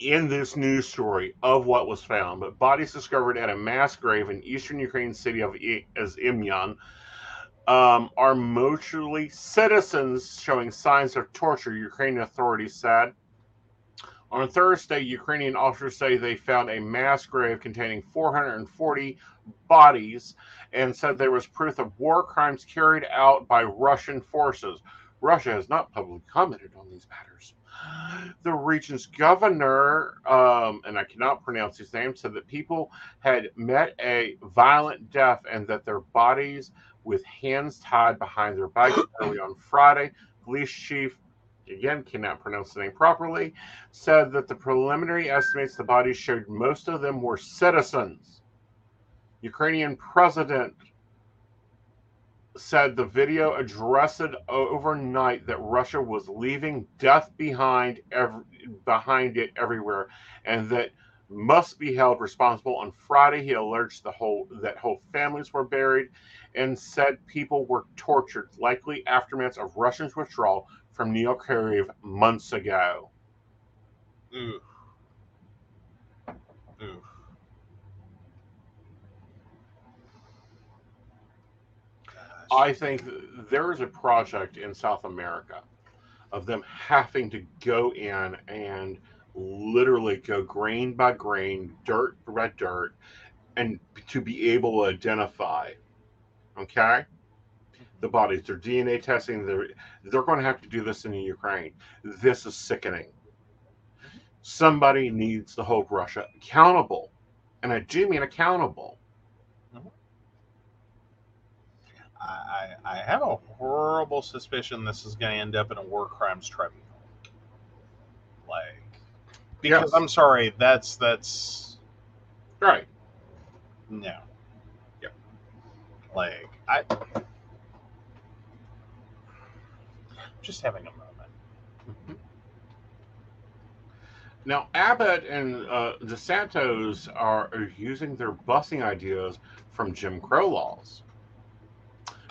In this news story of what was found, but bodies discovered at a mass grave in eastern Ukraine city of I- as Imyan um, are mostly citizens showing signs of torture, Ukrainian authorities said. On Thursday, Ukrainian officers say they found a mass grave containing 440 bodies and said there was proof of war crimes carried out by Russian forces. Russia has not publicly commented on these matters. The region's governor, um, and I cannot pronounce his name, said that people had met a violent death and that their bodies with hands tied behind their backs early on Friday. Police chief, again, cannot pronounce the name properly, said that the preliminary estimates the bodies showed most of them were citizens. Ukrainian president said the video addressed overnight that Russia was leaving death behind every, behind it everywhere, and that must be held responsible. On Friday, he alleged the whole that whole families were buried, and said people were tortured, likely aftermaths of Russia's withdrawal from Neo Kyiv months ago. I think there is a project in South America of them having to go in and literally go grain by grain, dirt by dirt, and to be able to identify, okay, the bodies. They're DNA testing. They're they're going to have to do this in the Ukraine. This is sickening. Mm-hmm. Somebody needs to hold Russia accountable, and I do mean accountable. I, I have a horrible suspicion this is going to end up in a war crimes tribunal. Like, because Yes. I'm sorry, that's that's Right. no. Yep. Like I, just having a moment. Now, Abbott and uh, DeSantis are, are using their busing ideas from Jim Crow laws.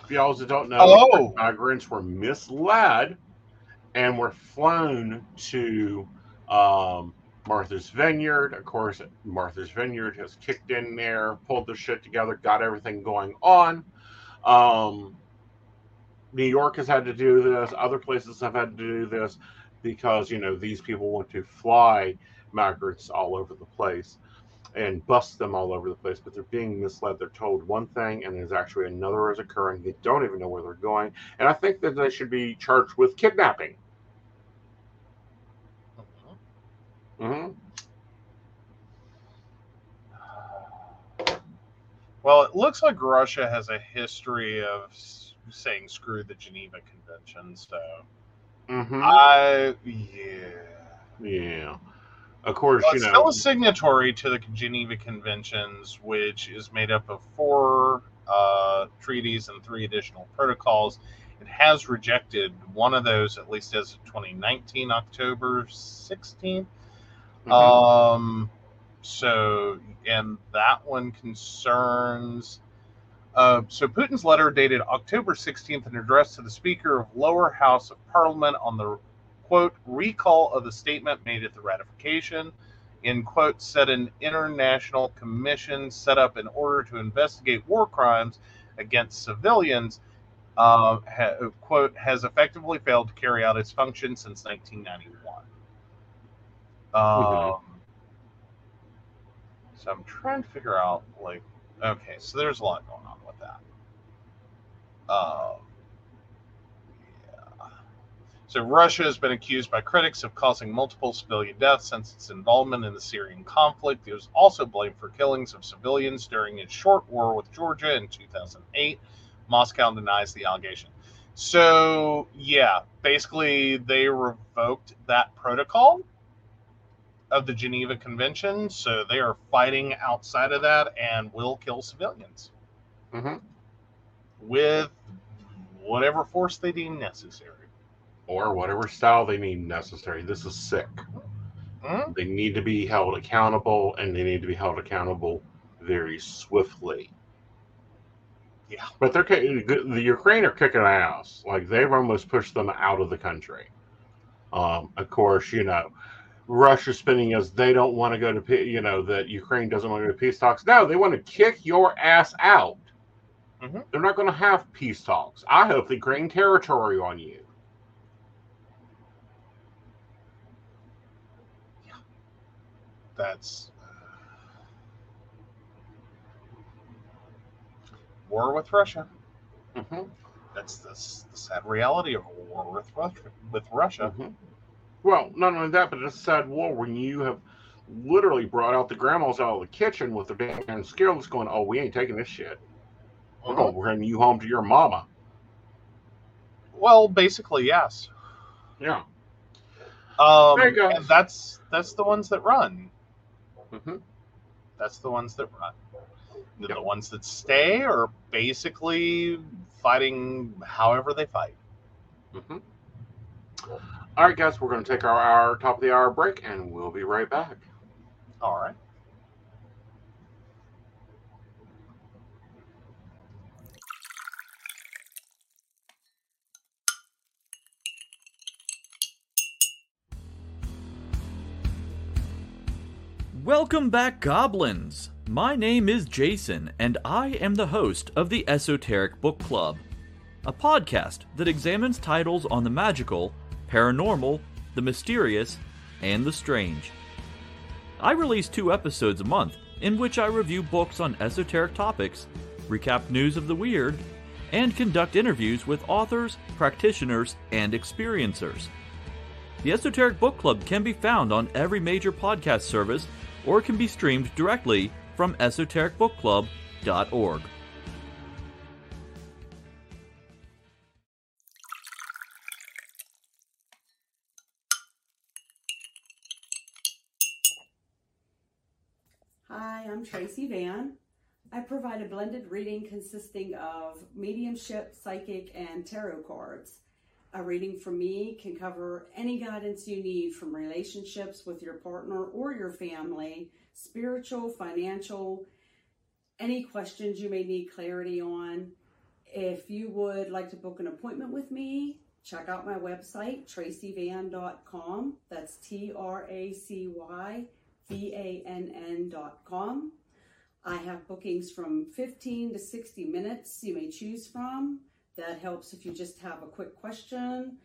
If y'all don't know, Oh. migrants were misled and were flown to um, Martha's Vineyard. Of course, Martha's Vineyard has kicked in there, pulled the shit together, got everything going on. Um, New York has had to do this. Other places have had to do this because you know these people want to fly migrants all over the place and bust them all over the place, but they're being misled. They're told one thing, and there's actually another is occurring. They don't even know where they're going, and I think that they should be charged with kidnapping. hmm Well, it looks like Russia has a history of saying screw the Geneva Convention. So hmm I yeah. yeah. Of course, Well, you it's know. still a signatory to the Geneva Conventions, which is made up of four uh, treaties and three additional protocols. It has rejected one of those, at least as of 2019, October 16th. Mhm. Um, so, and that one concerns. Uh, so, Putin's letter dated October 16th and addressed to the Speaker of Lower House of Parliament on the quote recall of the statement made at the ratification. In quote, said an international commission set up in order to investigate war crimes against civilians. Uh, ha, quote has effectively failed to carry out its function since 1991. Um, so I'm trying to figure out, like, okay, so there's a lot going on with that. Um. So Russia has been accused by critics of causing multiple civilian deaths since its involvement in the Syrian conflict. It was also blamed for killings of civilians during its short war with Georgia in 2008. Moscow denies the allegation. So, yeah, basically, they revoked that protocol of the Geneva Convention. So they are fighting outside of that and will kill civilians Mhm. with whatever force they deem necessary. Or whatever style they need necessary. This is sick. Mhm. They need to be held accountable, and they need to be held accountable very swiftly. Yeah. But they're the Ukraine are kicking ass. Like they've almost pushed them out of the country. Um, of course, you know, Russia's spinning as they don't want to go to, you know, that Ukraine doesn't want to go to peace talks. No, they want to kick your ass out. Mhm. They're not going to have peace talks. I hope they gain territory on you. That's war with Russia. hmm That's the, the sad reality of a war with Russia. With Russia. hmm Well, not only that, but it's a sad war when you have literally brought out the grandmas out of the kitchen with their damn skills going, oh, we ain't taking this shit. Oh, we're going to bring you home to your mama. Well, basically, yes. Yeah. Um, There you go. That's that's the ones that run. Hmm That's the ones that run. The, Yep. the ones that stay are basically fighting however they fight. hmm All right, guys, we're going to take our hour, top of the hour break, and we'll be right back. All right. Welcome back, Goblins! My name is Jason, and I am the host of the Esoteric Book Club, a podcast that examines titles on the magical, paranormal, the mysterious, and the strange. I release two episodes a month in which I review books on esoteric topics, recap news of the weird, and conduct interviews with authors, practitioners, and experiencers. The Esoteric Book Club can be found on every major podcast service or can be streamed directly from esotericbookclub.org. Hi, I'm Tracy Vann. I provide a blended reading consisting of mediumship, psychic, and tarot cards. A reading from me can cover any guidance you need from relationships with your partner or your family, spiritual, financial, any questions you may need clarity on. If you would like to book an appointment with me, check out my website, tracyvann.com. That's T R A C Y V A N N.com. I have bookings from 15 to 60 minutes you may choose from. That helps if you just have a quick question,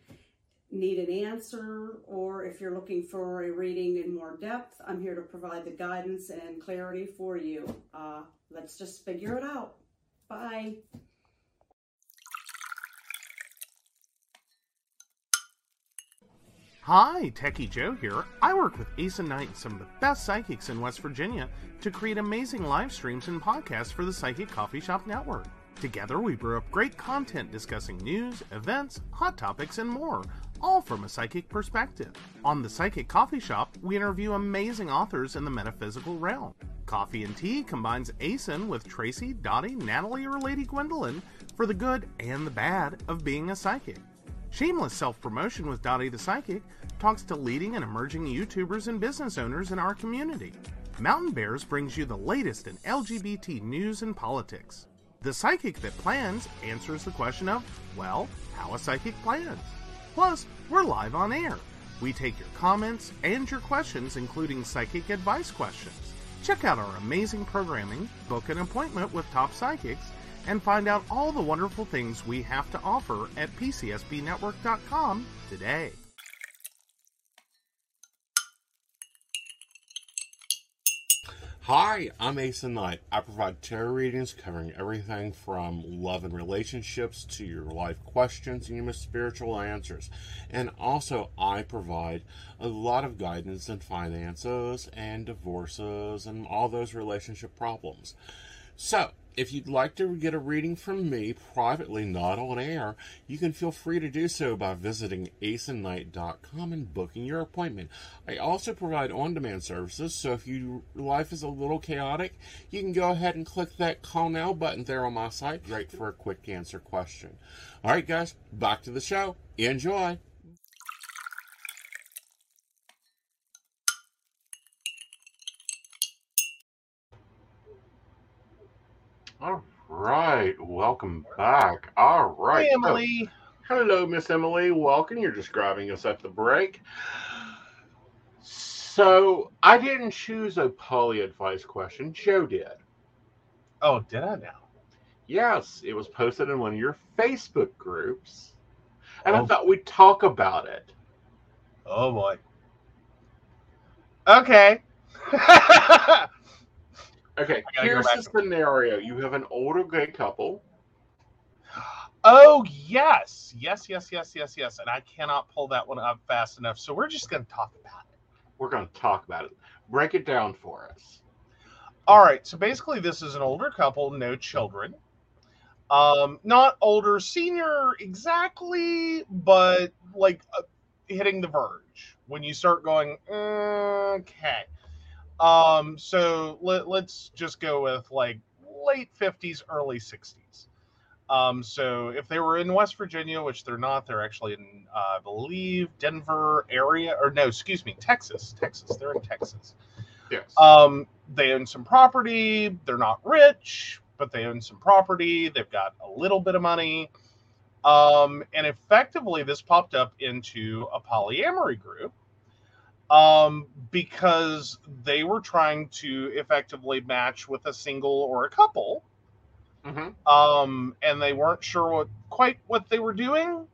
need an answer, or if you're looking for a reading in more depth, I'm here to provide the guidance and clarity for you. Uh, let's just figure it out. Bye. Hi, Techie Joe here. I work with Aeson Knight, some of the best psychics in West Virginia, to create amazing live streams and podcasts for the Psychic Coffee Shop Network. Together, we brew up great content discussing news, events, hot topics, and more, all from a psychic perspective. On the Psychic Coffee Shop, we interview amazing authors in the metaphysical realm. Coffee and Tea combines Aeson with Tracy, Dottie, Natalie, or Lady Gwendolyn for the good and the bad of being a psychic. Shameless Self Promotion with Dottie the Psychic talks to leading and emerging YouTubers and business owners in our community. Mountain Bears brings you the latest in LGBT news and politics. The Psychic That Plans answers the question of, well, how a psychic plans. Plus, we're live on air. We take your comments and your questions, including psychic advice questions. Check out our amazing programming, book an appointment with top psychics, and find out all the wonderful things we have to offer at PCSPNetwork.com today. Hi, I'm Aeson Knight. I provide tarot readings covering everything from love and relationships to your life questions and your spiritual answers. And also, I provide a lot of guidance in finances and divorces and all those relationship problems. So, if you'd like to get a reading from me privately, not on air, you can feel free to do so by visiting aesonknight.com and booking your appointment. I also provide on demand services, so if your life is a little chaotic, you can go ahead and click that call now button there on my site, great for a quick answer question. All right, guys, back to the show. Enjoy. All right, welcome back. All right, Hey, so- Emily. Hello, Miss Emily. Welcome. You're just grabbing us at the break. So I didn't choose a poly advice question. Joe did. Oh, did I now? Yes, it was posted in one of your Facebook groups. And I Oh. thought we'd talk about it. Oh boy. Okay. Okay, I gotta go here's the scenario. You have an older gay couple. oh yes, yes, yes, yes, yes, yes. And I cannot pull that one up fast enough. So we're just going to talk about it. We're going to talk about it. Break it down for us. All right. So basically, this is an older couple, no children. Um, not older, senior exactly, but like uh, hitting the verge when you start going, okay. Um, so let, let's just go with like late 50s, early 60s. Um, so if they were in West Virginia, which they're not, they're actually in, uh, I believe, Denver area, or no, excuse me, Texas. Texas. They're in Texas. Yes. Um, they own some property. They're not rich, but they own some property. They've got a little bit of money. Um, and effectively, this popped up into a polyamory group um, because they were trying to effectively match with a single or a couple. Mhm. Um, and they weren't sure what quite what they were doing.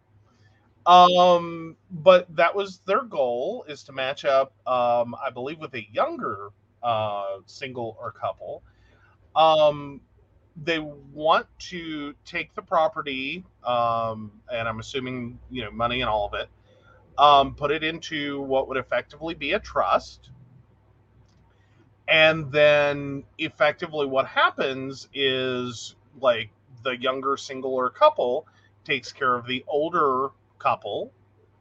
Um, but that was their goal is to match up, um, I believe, with a younger uh, single or couple. Um, they want to take the property, um, and I'm assuming you know money and all of it, um, put it into what would effectively be a trust. And then effectively, what happens is like the younger single or couple takes care of the older couple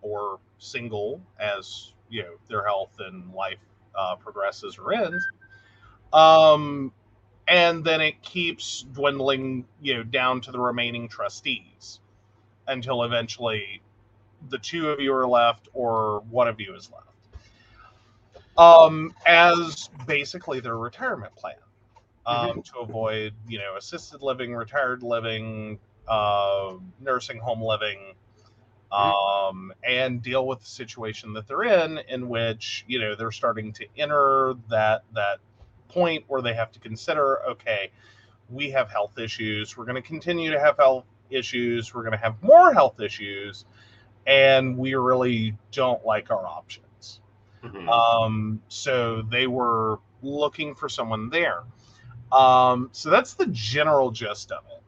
or single as you know their health and life uh, progresses or ends. Um, and then it keeps dwindling, you know, down to the remaining trustees until eventually the two of you are left or one of you is left. Um, as basically their retirement plan. Um, to avoid, you know, assisted living, retired living, uh, nursing home living, um, and deal with the situation that they're in, in which you know they're starting to enter that that point where they have to consider, okay, we have health issues. We're going to continue to have health issues. We're going to have more health issues, and we really don't like our options. Mhm. Um, so they were looking for someone there. Um, so that's the general gist of it.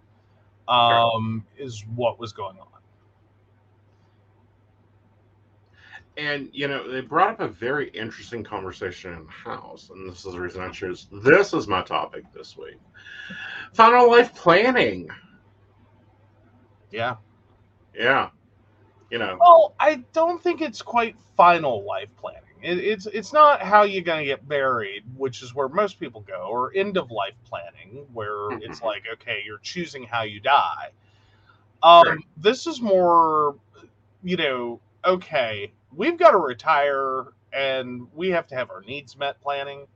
Um, is what was going on. And you know, they brought up a very interesting conversation in the house, and this is the reason I chose this is my topic this week. Final life planning. Yeah. Yeah. You know, Well, I don't think it's quite final life planning. It, it's it's not how you're going to get buried, which is where most people go, or end of life planning, where it's like, okay, you're choosing how you die. Um, Right. This is more, you know, okay, we've got to retire and we have to have our needs met planning.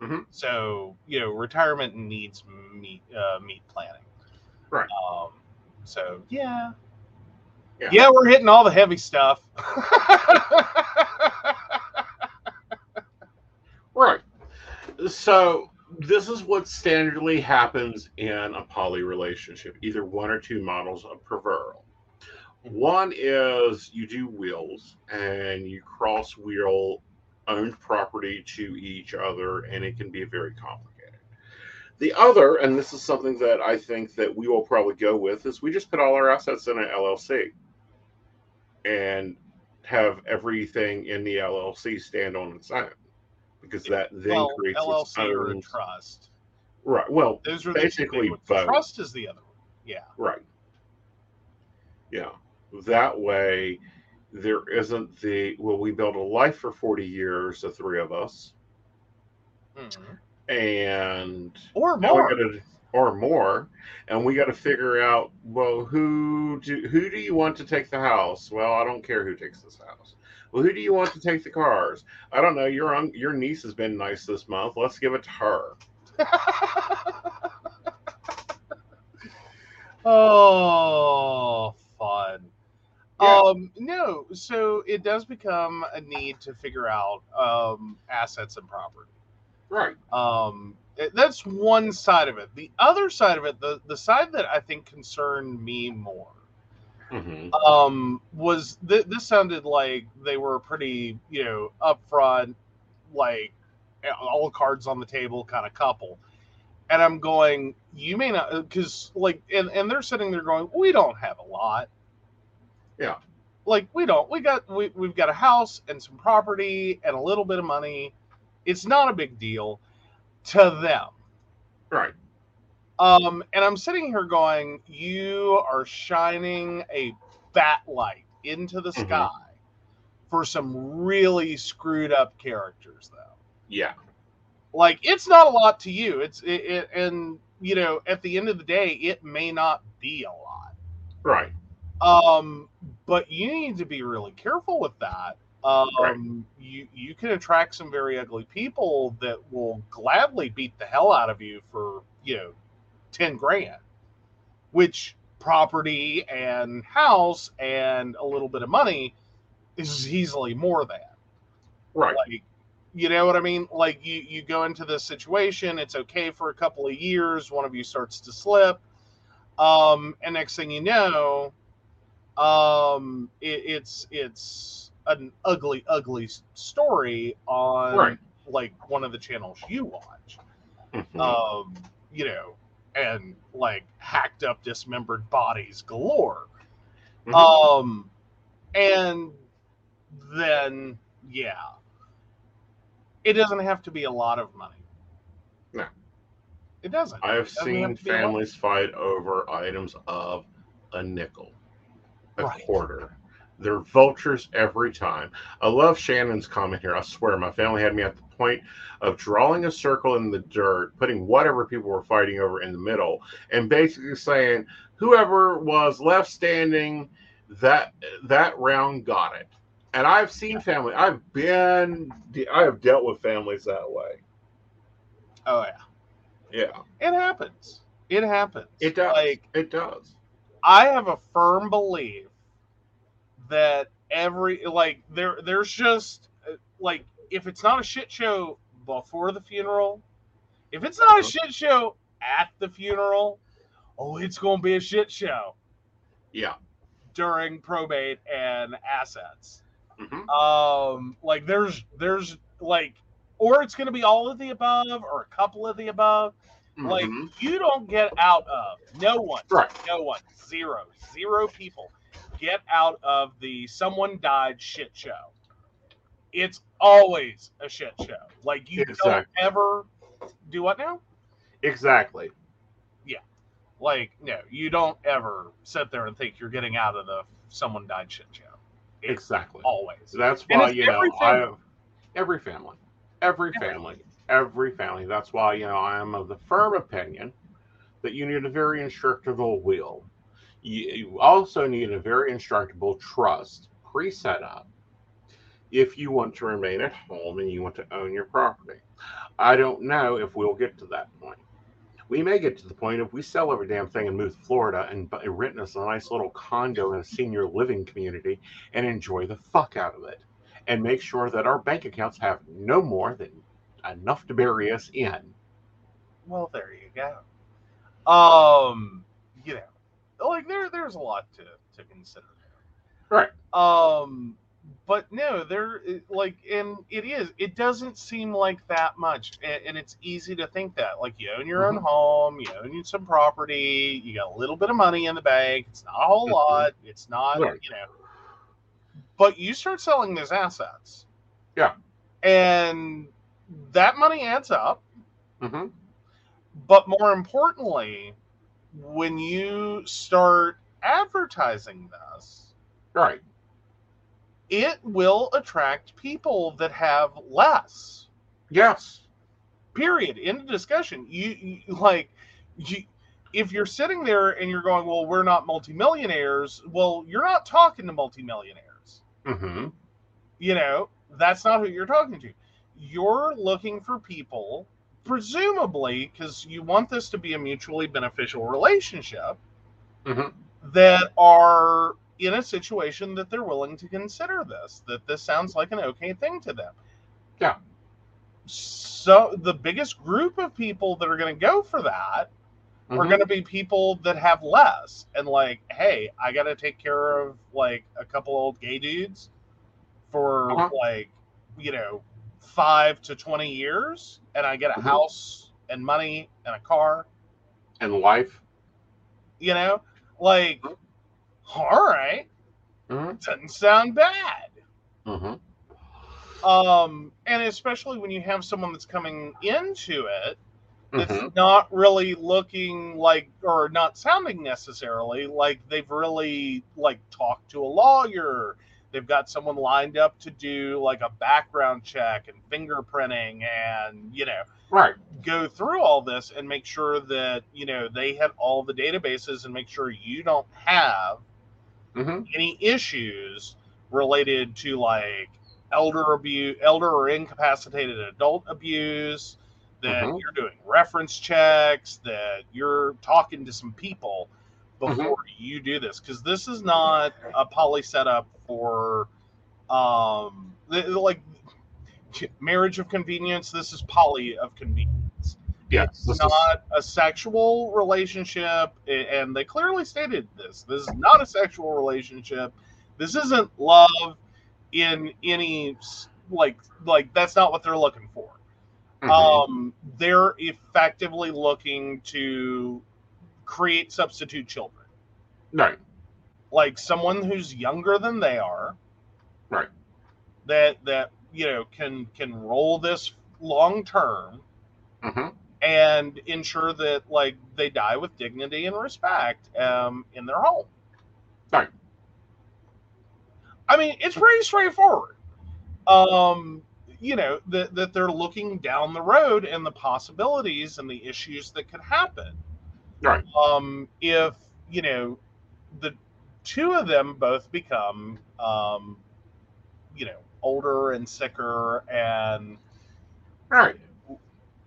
Mhm. So you know, retirement and needs meet uh, meet planning. Right. Um, so yeah, Yeah. yeah, we're hitting all the heavy stuff. Right. So this is what standardly happens in a poly relationship. Either one or two models of preferral. One is you do wills and you cross wheel owned property to each other, and it can be very complicated. The other, and this is something that I think that we will probably go with, is we just put all our assets in an LLC and have everything in the LLC stand on its own because that then well, creates LLC or own trust. right. Well, Those are basically both. Trust is the other one. Yeah. Right. Yeah. That way, there isn't the well. We built a life for forty years, the three of us, mm-hmm. and Or more. gotta- or more, and we got to figure out well who do who do you want to take the house? Well, I don't care who takes this house. Well, who do you want to take the cars? I don't know. Your un- your niece has been nice this month. Let's give it to her. oh, fun. Yeah. Um, no, so it does become a need to figure out um, assets and property. Right. Um, that's one side of it. The other side of it, the the side that I think concerned me more, hmm um, was th- this sounded like they were pretty, you know, upfront, like all cards on the table kind of couple. And I'm going, you may not, because like, and, and they're sitting there going, we don't have a lot. Yeah. Like we don't, we got, we, we've got a house and some property and a little bit of money. It's not a big deal to them. Right. Um, and I'm sitting here going, you are shining a bat light into the Mhm. sky for some really screwed up characters, though. Yeah. Like, it's not a lot to you. It's it, it and you know, at the end of the day, it may not be a lot. Right. Um, but you need to be really careful with that. Um, Right. you you can attract some very ugly people that will gladly beat the hell out of you for you know ten grand, which property and house and a little bit of money is easily more than Right. like you know what i mean like you you go into this situation it's okay for a couple of years one of you starts to slip um and next thing you know um it, it's it's an ugly ugly story on Right. like one of the channels you watch Mhm. um you know and like hacked up dismembered bodies galore Mhm. um and then yeah it doesn't have to be a lot of money No. it doesn't I have It doesn't seen have to be a lot. families fight over items of a nickel, a Right. quarter. They're vultures every time. I love Shannon's comment here. I swear, my family had me at the point of drawing a circle in the dirt, putting whatever people were fighting over in the middle, and basically saying whoever was left standing that that round got it. And I've seen family. I've been. I have dealt with families that way. oh yeah Yeah, it happens it happens it does. like it does. I have a firm belief that every like there there's just uh, like if it's not a shit show before the funeral, if it's not a shit show at the funeral, oh, it's going to be a shit show Yeah. during probate and assets. hmm Um, like there's there's like, or it's going to be all of the above or a couple of the above. Like Mhm. you don't get out of no one, Right. no one, zero, zero people get out of the someone died shit show. It's always a shit show. Like you don't ever do what now? Exactly. Yeah. Like no, you don't ever sit there and think you're getting out of the someone died shit show. It's Exactly. always. That's why you know every I family. have every family, every family, every family. That's why you know I am of the firm opinion that you need a very instructable will. You, you also need a very instructable trust pre-set up if you want to remain at home and you want to own your property. I don't know if we'll get to that point. We may get to the point if we sell every damn thing and move to Florida and rent us a nice little condo in a senior living community and enjoy the fuck out of it and make sure that our bank accounts have no more than enough to bury us in. Well, there you go. Um, like there, there's a lot to to consider. Right. Um, but no, there, like, and it is. It doesn't seem like that much, and, and it's easy to think that. Like, you own your own home, you own some property, you got a little bit of money in the bank. It's not a whole Mhm. lot. It's not, Right. you know. But you start selling those assets. Yeah. And that money adds up. Mm-hmm. But more importantly, when you start advertising this, Right. it will attract people that have less. Yes. Period. End of discussion. You, you like you if you're sitting there and you're going, well, we're not multimillionaires. Well, you're not talking to multimillionaires. Mm-hmm. You know, that's not who you're talking to. You're looking for people, presumably, because you want this to be a mutually beneficial relationship. Mhm. that are in a situation that they're willing to consider this, that this sounds like an okay thing to them. Yeah. So the biggest group of people that are going to go for that are Mhm. going to be people that have less and like, hey, I got to take care of like a couple old gay dudes for Uh-huh. like, you know, five to 20 years, and I get a Mhm. house and money and a car, and life. you know, like, all right, Mhm. doesn't sound bad. Mhm. Um, and especially when you have someone that's coming into it that's Mhm. not really looking like or not sounding necessarily like they've really like talked to a lawyer they've got someone lined up to do like a background check and fingerprinting and you know Right. go through all this and make sure that you know they hit all the databases and make sure you don't have Mhm. any issues related to like elder abuse elder or incapacitated adult abuse that Mhm. you're doing reference checks that you're talking to some people before you do this because this is not a poly setup for um like marriage of convenience this is poly of convenience Yes. it's this is- not a sexual relationship and they clearly stated this this is not a sexual relationship this isn't love in any like like that's not what they're looking for Mhm. um they're effectively looking to create substitute children right. like someone who's younger than they are Right. that that you know can can roll this long term Mhm. and ensure that like they die with dignity and respect um, in their home. Right. I mean, it's pretty straightforward. Um, you know that that they're looking down the road and the possibilities and the issues that could happen. Right. Um, if you know the two of them both become um, you know older and sicker and Right.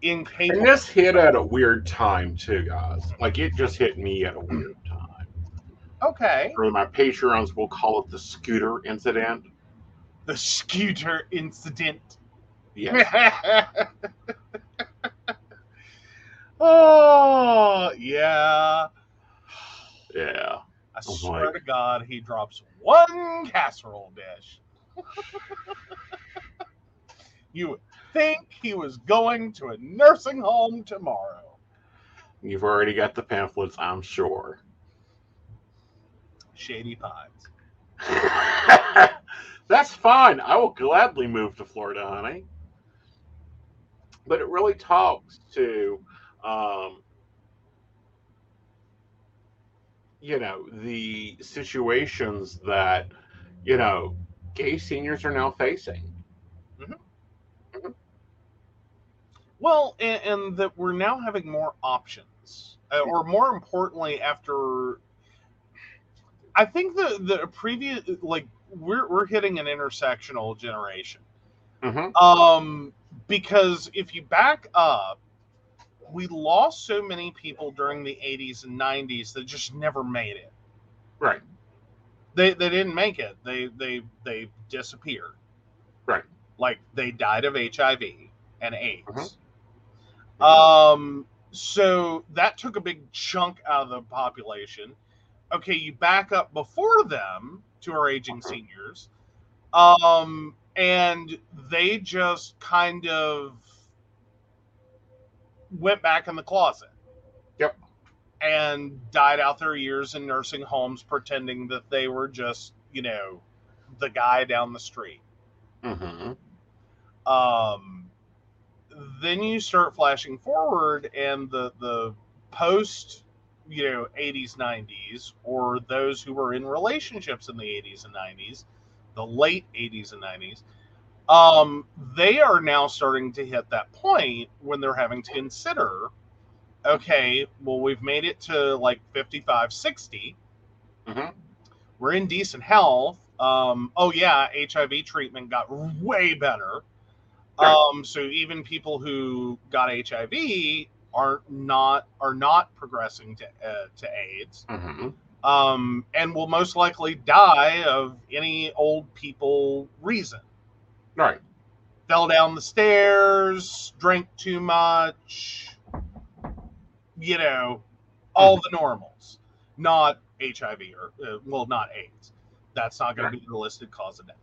incapable. And this hit at a weird time too, guys. Like it just hit me at a weird time. okay. For my Patreons will call it the scooter incident. The scooter incident. Yes. oh yeah. yeah. I Oh, swear to God, he drops one casserole dish. you would think he was going to a nursing home tomorrow. You've already got the pamphlets, I'm sure. Shady Pines. That's fine. I will gladly move to Florida, honey. But it really talks to, um, you know, the situations that, you know, gay seniors are now facing. Well, and, and that we're now having more options, uh, or more importantly, after I think the the previous like we're we're hitting an intersectional generation. Mhm. Um, because if you back up, we lost so many people during the 80s and 90s that just never made it. Right. They they didn't make it. They they they disappeared. Right. Like they died of HIV and AIDS. Mhm. Um, so that took a big chunk out of the population. Okay, you back up before them to our aging seniors, um, and they just kind of went back in the closet. Yep. And died out their years in nursing homes, pretending that they were just, you know, the guy down the street. hmm Um, then you start flashing forward, and the the post, you know, 80s 90s, or those who were in relationships in the 80s and 90s, the late 80s and 90s, um, they are now starting to hit that point when they're having to consider, okay, well, we've made it to like 55, 60 Mhm. we're in decent health. Um, oh yeah, HIV treatment got way better. Right. Um, so even people who got HIV are not are not progressing to uh, to AIDS. hmm um, and will most likely die of any old people reason. Right. Fell down the stairs, drank too much, you know, all the normals, not HIV or, uh, well, not AIDS. That's not going to be the listed cause of death.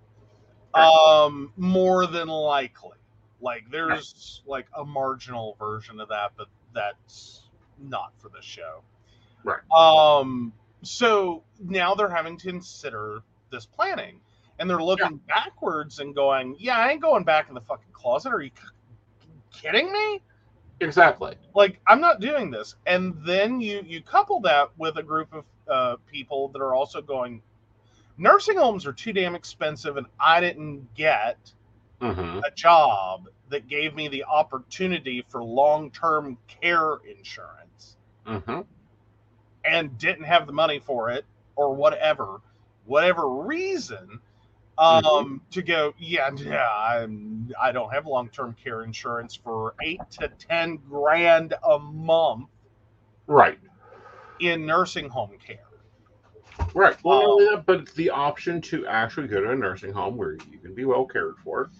Um, more than likely. Like, there's like a marginal version of that, but that's not for the show. Right. Um, so now they're having to consider this planning, and they're looking backwards and going, "Yeah, I ain't going back in the fucking closet. Are you kidding me? Exactly. Like, I'm not doing this." And then you you couple that with a group of uh, people that are also going, "Nursing homes are too damn expensive, and I didn't get Mm-hmm. a job that gave me the opportunity for long term care insurance." Mm-hmm. and didn't have the money for it or whatever whatever reason um to go yeah yeah i'm i don't have long-term care insurance for eight to ten grand a month Right. in nursing home care Right. Well, Um, but the option to actually go to a nursing home where you can be well cared for,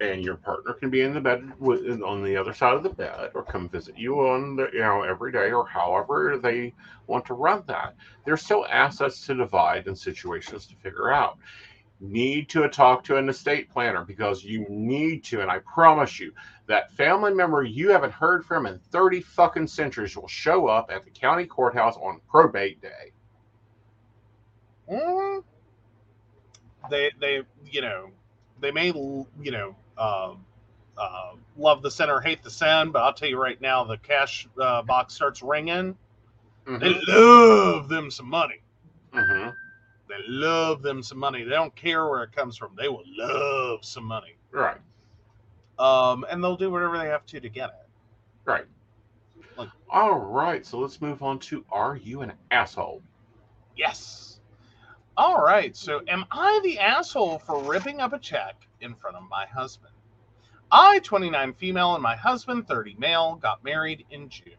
and your partner can be in the bed with on the other side of the bed, or come visit you on the you know every day, or however they want to run that. There's still assets to divide and situations to figure out. Need to talk to an estate planner because you need to, and I promise you, that family member you haven't heard from in 30 fucking centuries will show up at the county courthouse on probate day. Mm. they they you know they may you know uh, uh, love the center hate the sin but i'll tell you right now the cash uh, box starts ringing they love them some money Mm-hmm. They love them some money. They don't care where it comes from. They will love some money. Right. Um, and they'll do whatever they have to to get it. Right. Like- All right. So let's move on to Are You an Asshole? Yes. All right. So, am I the asshole for ripping up a check in front of my husband? I, 29 female, and my husband, 30 male, got married in June.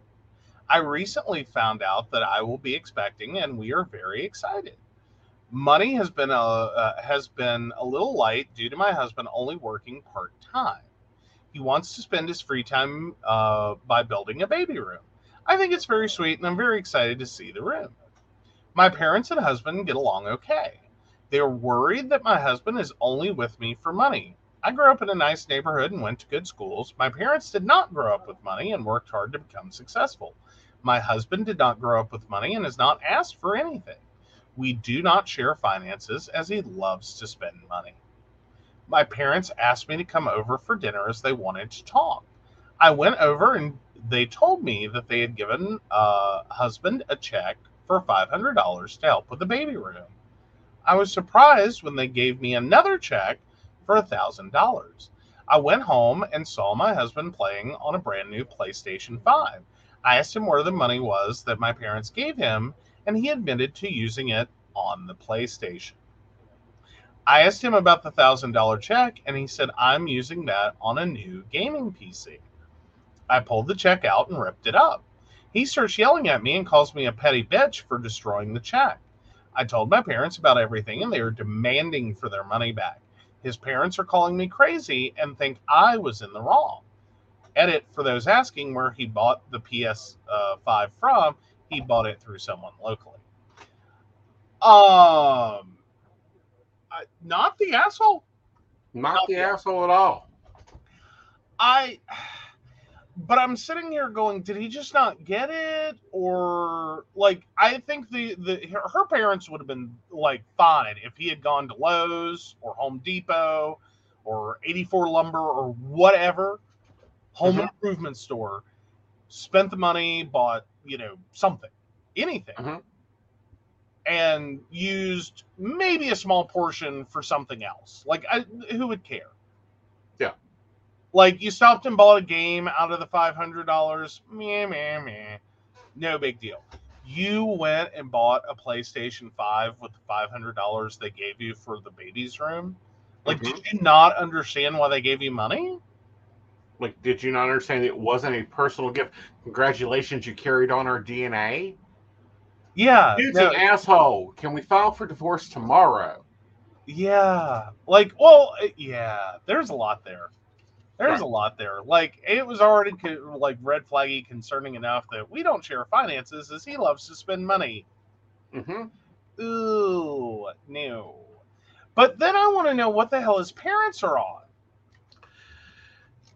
I recently found out that I will be expecting, and we are very excited. Money has been a uh, has been a little light due to my husband only working part time. He wants to spend his free time uh, by building a baby room. I think it's very sweet, and I'm very excited to see the room. My parents and husband get along okay. They are worried that my husband is only with me for money. I grew up in a nice neighborhood and went to good schools. My parents did not grow up with money and worked hard to become successful. My husband did not grow up with money and has not asked for anything. We do not share finances as he loves to spend money. My parents asked me to come over for dinner as they wanted to talk. I went over and they told me that they had given uh, husband a check for $500 to help with the baby room. I was surprised when they gave me another check for $1,000. I went home and saw my husband playing on a brand new PlayStation 5. I asked him where the money was that my parents gave him, and he admitted to using it on the PlayStation. I asked him about the $1,000 check, and he said, I'm using that on a new gaming PC. I pulled the check out and ripped it up. He starts yelling at me and calls me a petty bitch for destroying the check. I told my parents about everything, and they are demanding for their money back. His parents are calling me crazy and think I was in the wrong. Edit for those asking where he bought the PS5 uh, from, he bought it through someone locally. Um, I, not the asshole. Not the asshole at all. I, but I'm sitting here going, did he just not get it, or like I think the the her, parents would have been like fine if he had gone to Lowe's or Home Depot or 84 Lumber or whatever home Mhm. improvement store, spent the money, bought you know something, anything, Mhm. and used maybe a small portion for something else. Like I, who would care? Yeah. Like you stopped and bought a game out of the five hundred dollars. Meh, meh, meh. No big deal. You went and bought a PlayStation Five with the five hundred dollars they gave you for the baby's room. Like, Mhm. did you not understand why they gave you money? Like, did you not understand it wasn't a personal gift? Congratulations, you carried on our DNA. Yeah, Dude's no, an asshole. Can we file for divorce tomorrow? yeah. Like, well, uh, yeah. There's a lot there. There's Right. a lot there. Like, it was already co- like red flaggy concerning enough that we don't share finances, as he loves to spend money. Mm-hmm. Ooh, no. But then I want to know what the hell his parents are on.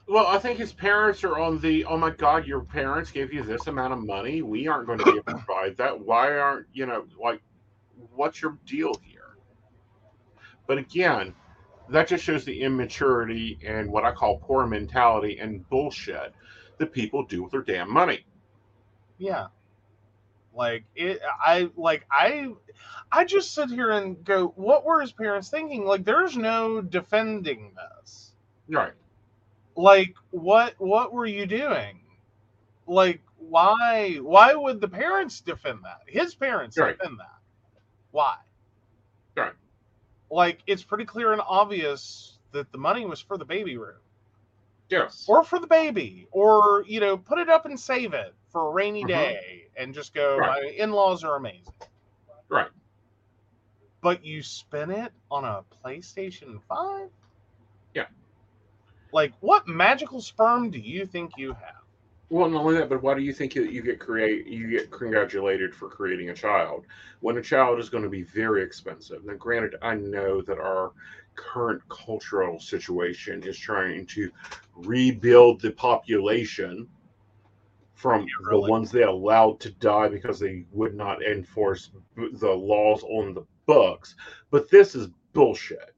Well, I think his parents are on the. Oh my God, your parents gave you this amount of money. We aren't going to be able to provide that. Why aren't you know like? What's your deal here? But again, that just shows the immaturity and what I call poor mentality and bullshit that people do with their damn money. Yeah. Like it I like I I just sit here and go, what were his parents thinking? Like there's no defending this. Right. Like what what were you doing? Like why why would the parents defend that? His parents Right. defend that. Why? Right. Like it's pretty clear and obvious that the money was for the baby room. Yes. or for the baby, or you know, put it up and save it for a rainy Mhm. day, and just go. Right. My in-laws are amazing, Right. but you spend it on a PlayStation Five. Yeah. Like, what magical sperm do you think you have? Well, not only that, but why do you think that you get create you get congratulated for creating a child when a child is going to be very expensive? Now, granted, I know that our current cultural situation is trying to rebuild the population from Yeah, really. the ones they allowed to die because they would not enforce b- the laws on the books. But this is bullshit.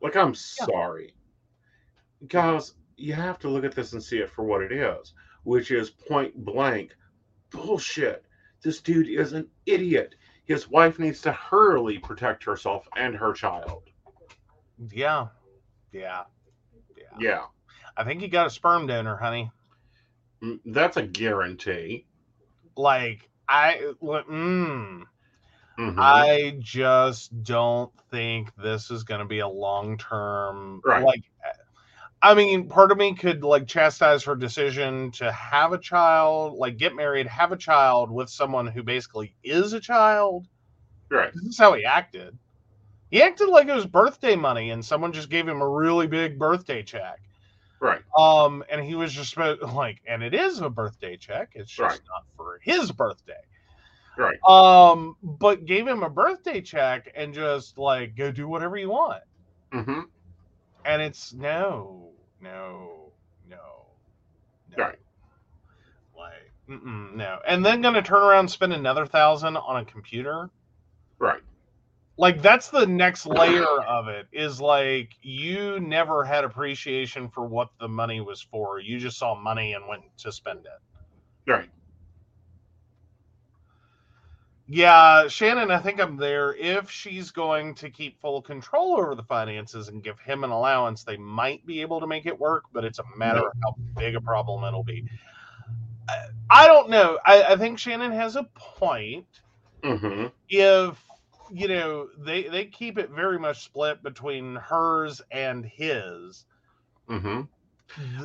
Like, I'm sorry, guys. You have to look at this and see it for what it is which is point blank bullshit. This dude is an idiot. His wife needs to hurriedly protect herself and her child. Yeah, yeah, yeah. Yeah, I think you got a sperm donor, honey. Mm, that's a guarantee. Like, I, mm, Mhm. I just don't think this is going to be a long term. Right. Like, I mean, part of me could like chastise her decision to have a child, like get married, have a child with someone who basically is a child. right. This is how he acted. He acted like it was birthday money, and someone just gave him a really big birthday check. Right. Um, and he was just like, and it is a birthday check. It's just Right. not for his birthday. Right. Um, but gave him a birthday check and just like go do whatever you want. Mm-hmm. And it's no, no, no, no. Right. Like, mm-mm, no. And then gonna turn around and spend another thousand on a computer. Right. Like that's the next layer of it. Is like you never had appreciation for what the money was for. You just saw money and went to spend it. Right. Yeah, Shannon, I think I'm there. If she's going to keep full control over the finances and give him an allowance, they might be able to make it work, but it's a matter of how big a problem it'll be. I, don't know. I, I think Shannon has a point. hmm If you know they they keep it very much split between hers and his. hmm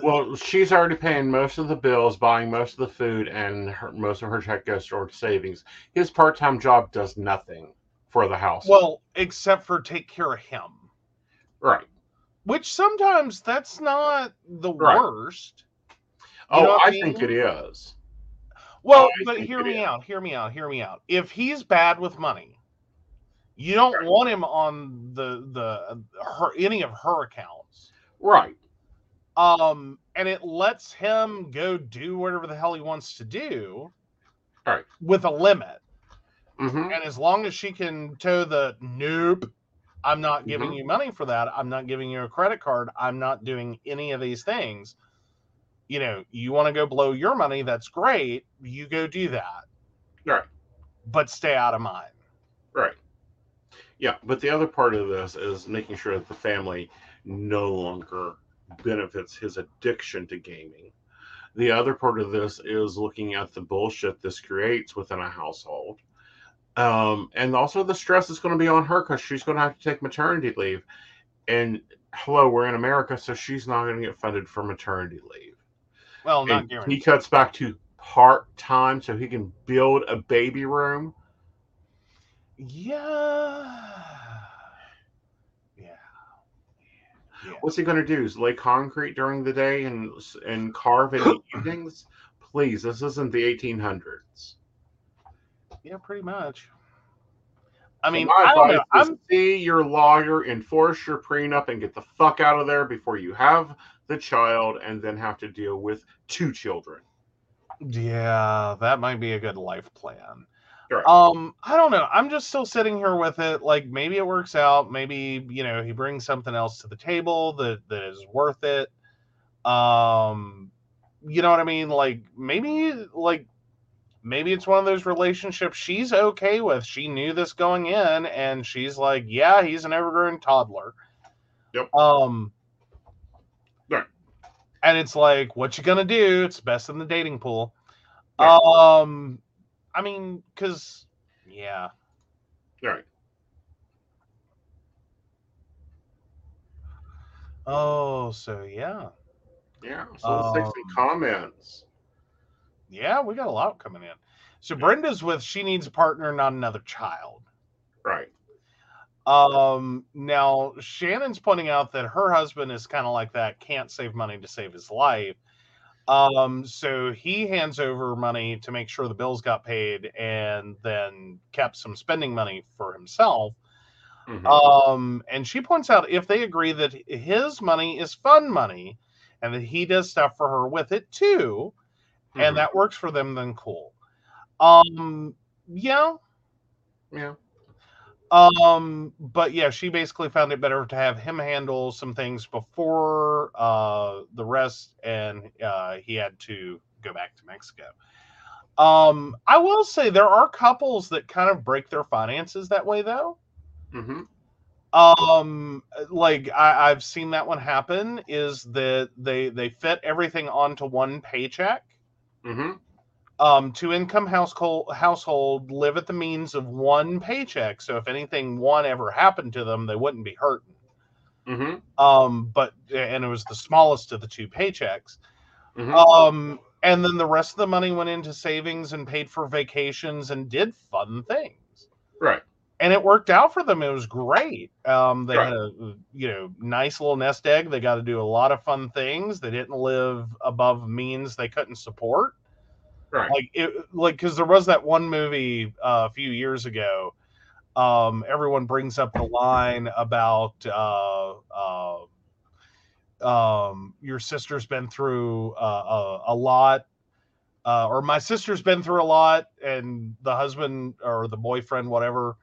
Well, she's already paying most of the bills, buying most of the food, and her, most of her check goes toward savings. His part-time job does nothing for the house. Well, except for take care of him, right. which sometimes that's not the Right. worst. Oh, know what I I think it is. Well, I but hear me is. out, hear me out, hear me out. If he's bad with money, you don't Right. want him on the the her any of her accounts. Right. Um, and it lets him go do whatever the hell he wants to do, Right. with a limit. hmm And as long as she can toe the nope, I'm not giving Mhm. you money for that. I'm not giving you a credit card. I'm not doing any of these things. You know, you want to go blow your money, that's great. You go do that. Right. But stay out of mine. Right. Yeah, but the other part of this is making sure that the family no longer benefits his addiction to gaming. The other part of this is looking at the bullshit this creates within a household. Um, and also the stress is going to be on her because she's going to have to take maternity leave. And hello, we're in America, so she's not going to get funded for maternity leave. Well, not And guaranteed. he cuts back to part time so he can build a baby room. Yeah. Yeah. Yeah. What's he going to do? Is lay concrete during the day and and carve in the evenings? Please, this isn't the 1800s. Yeah, pretty much. I So mean, my I don't know. advice is I'm see your lawyer, enforce your prenup, and get the fuck out of there before you have the child and then have to deal with two children. Yeah, that might be a good life plan. Right. Um, I don't know. I'm just still sitting here with it. Like maybe it works out. Maybe you know he brings something else to the table that that is worth it. Um, you know what I mean? Like maybe like maybe it's one of those relationships she's okay with. She knew this going in, and she's like, yeah, he's an evergreen toddler. Yep. Um. Right. And it's like, what you gonna do? It's best in the dating pool. Yeah. Um, I mean, because yeah, Right. oh, so yeah, Yeah. So let's take some Um, comments. yeah, we got a lot coming in. So Brenda's with she needs a partner, not another child. Right. Um, now Shannon's pointing out that her husband is kind of like that, can't save money to save his life. Um, so he hands over money to make sure the bills got paid and then kept some spending money for himself. Mhm. Um, and she points out if they agree that his money is fun money and that he does stuff for her with it too, Mhm. and that works for them, then cool. Um, yeah. yeah. Um, but yeah, she basically found it better to have him handle some things before uh the rest, and uh he had to go back to Mexico. Um, I will say there are couples that kind of break their finances that way though. hmm um like I, i've seen that one happen is that they they fit everything onto one paycheck hmm um two income household household live at the means of one paycheck so if anything one ever happened to them they wouldn't be hurting hmm um but and it was the smallest of the two paychecks hmm um and then the rest of the money went into savings and paid for vacations and did fun things right. and it worked out for them. It was great. Um, they Right. had a you know nice little nest egg. They got to do a lot of fun things. They didn't live above means they couldn't support. Right. Like it, like because there was that one movie uh, a few years ago. Um, everyone brings up the line about uh, uh, um, your sister's been through uh, a, a lot uh, or my sister's been through a lot and the husband or the boyfriend whatever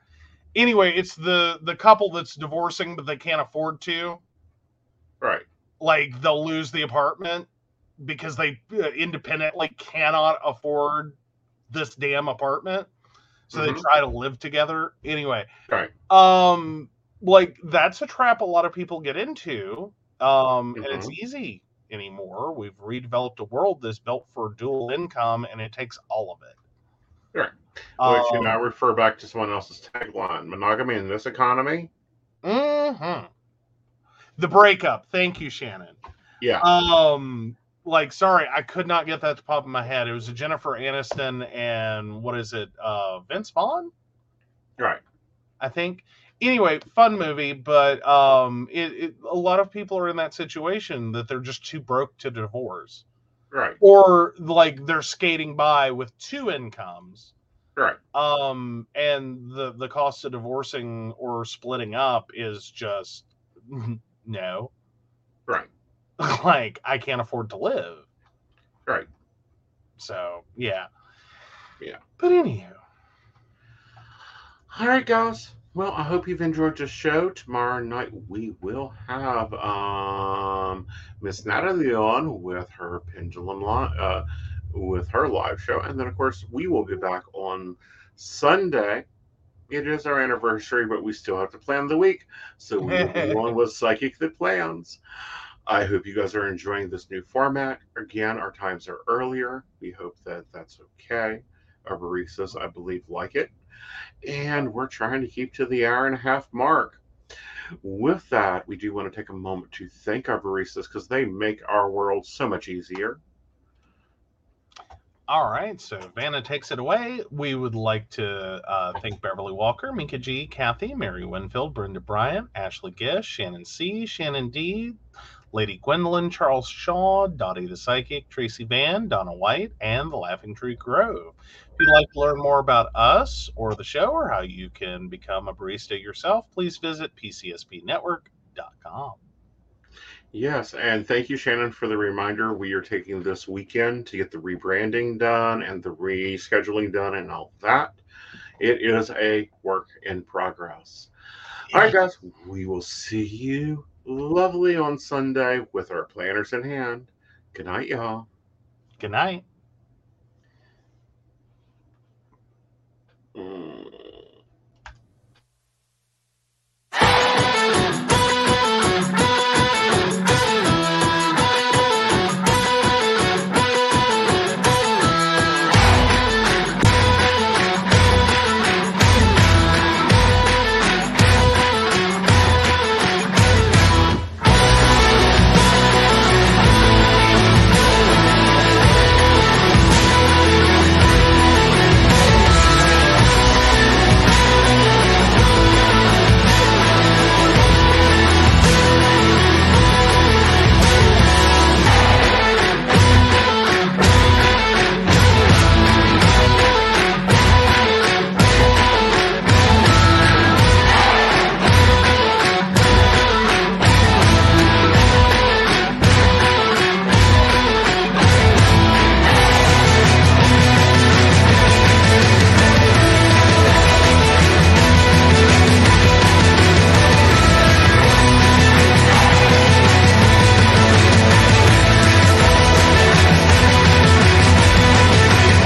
anyway it's the the couple that's divorcing but they can't afford to right. like they'll lose the apartment because they uh, independently cannot afford this damn apartment so Mhm. they try to live together anyway Right. um like that's a trap a lot of people get into um and it's Mhm. easy anymore we've redeveloped a world that's built for dual income and it takes all of it Right. Which you Um, know, refer back to someone else's tagline: monogamy in this economy. mm-hmm. the breakup thank you shannon Yeah. um like sorry i could not get that to pop in my head it was a jennifer aniston and what is it uh vince vaughn right. I think. Anyway, fun movie, but um, it, it a lot of people are in that situation that they're just too broke to divorce, Right. or like they're skating by with two incomes. Right. Um, and the the cost of divorcing or splitting up is just no. Right. like I can't afford to live. Right. So yeah. Yeah. But anywho. All right, guys. Well, I hope you've enjoyed the show. Tomorrow night we will have um Miss Natalie on with her pendulum uh with her live show, and then of course we will be back on Sunday. It is our anniversary, but we still have to plan the week, so we will be on with Psychic that Plans. I hope you guys are enjoying this new format. Again, our times are earlier. We hope that that's okay. Our baristas, I believe, like it and we're trying to keep to the hour and a half mark. With that, we do want to take a moment to thank our baristas because they make our world so much easier. All right, so Vanna takes it away. We would like to uh, thank Beverly Walker, Minka G, Kathy, Mary Winfield, Brenda Bryant, Ashley Gish, Shannon C, Shannon D, Lady Gwendolyn, Charles Shaw, Dottie the Psychic, Tracy Vann, Donna White, and the Laughing Tree Grove. If you'd like to learn more about us or the show or how you can become a barista yourself, please visit pcspnetwork.com. Yes, and thank you, Shannon, for the reminder. We are taking this weekend to get the rebranding done and the rescheduling done and all that. It is a work in progress. All right, guys, we will see you lovely on Sunday with our planners in hand. Good night, y'all. Good night. Mm.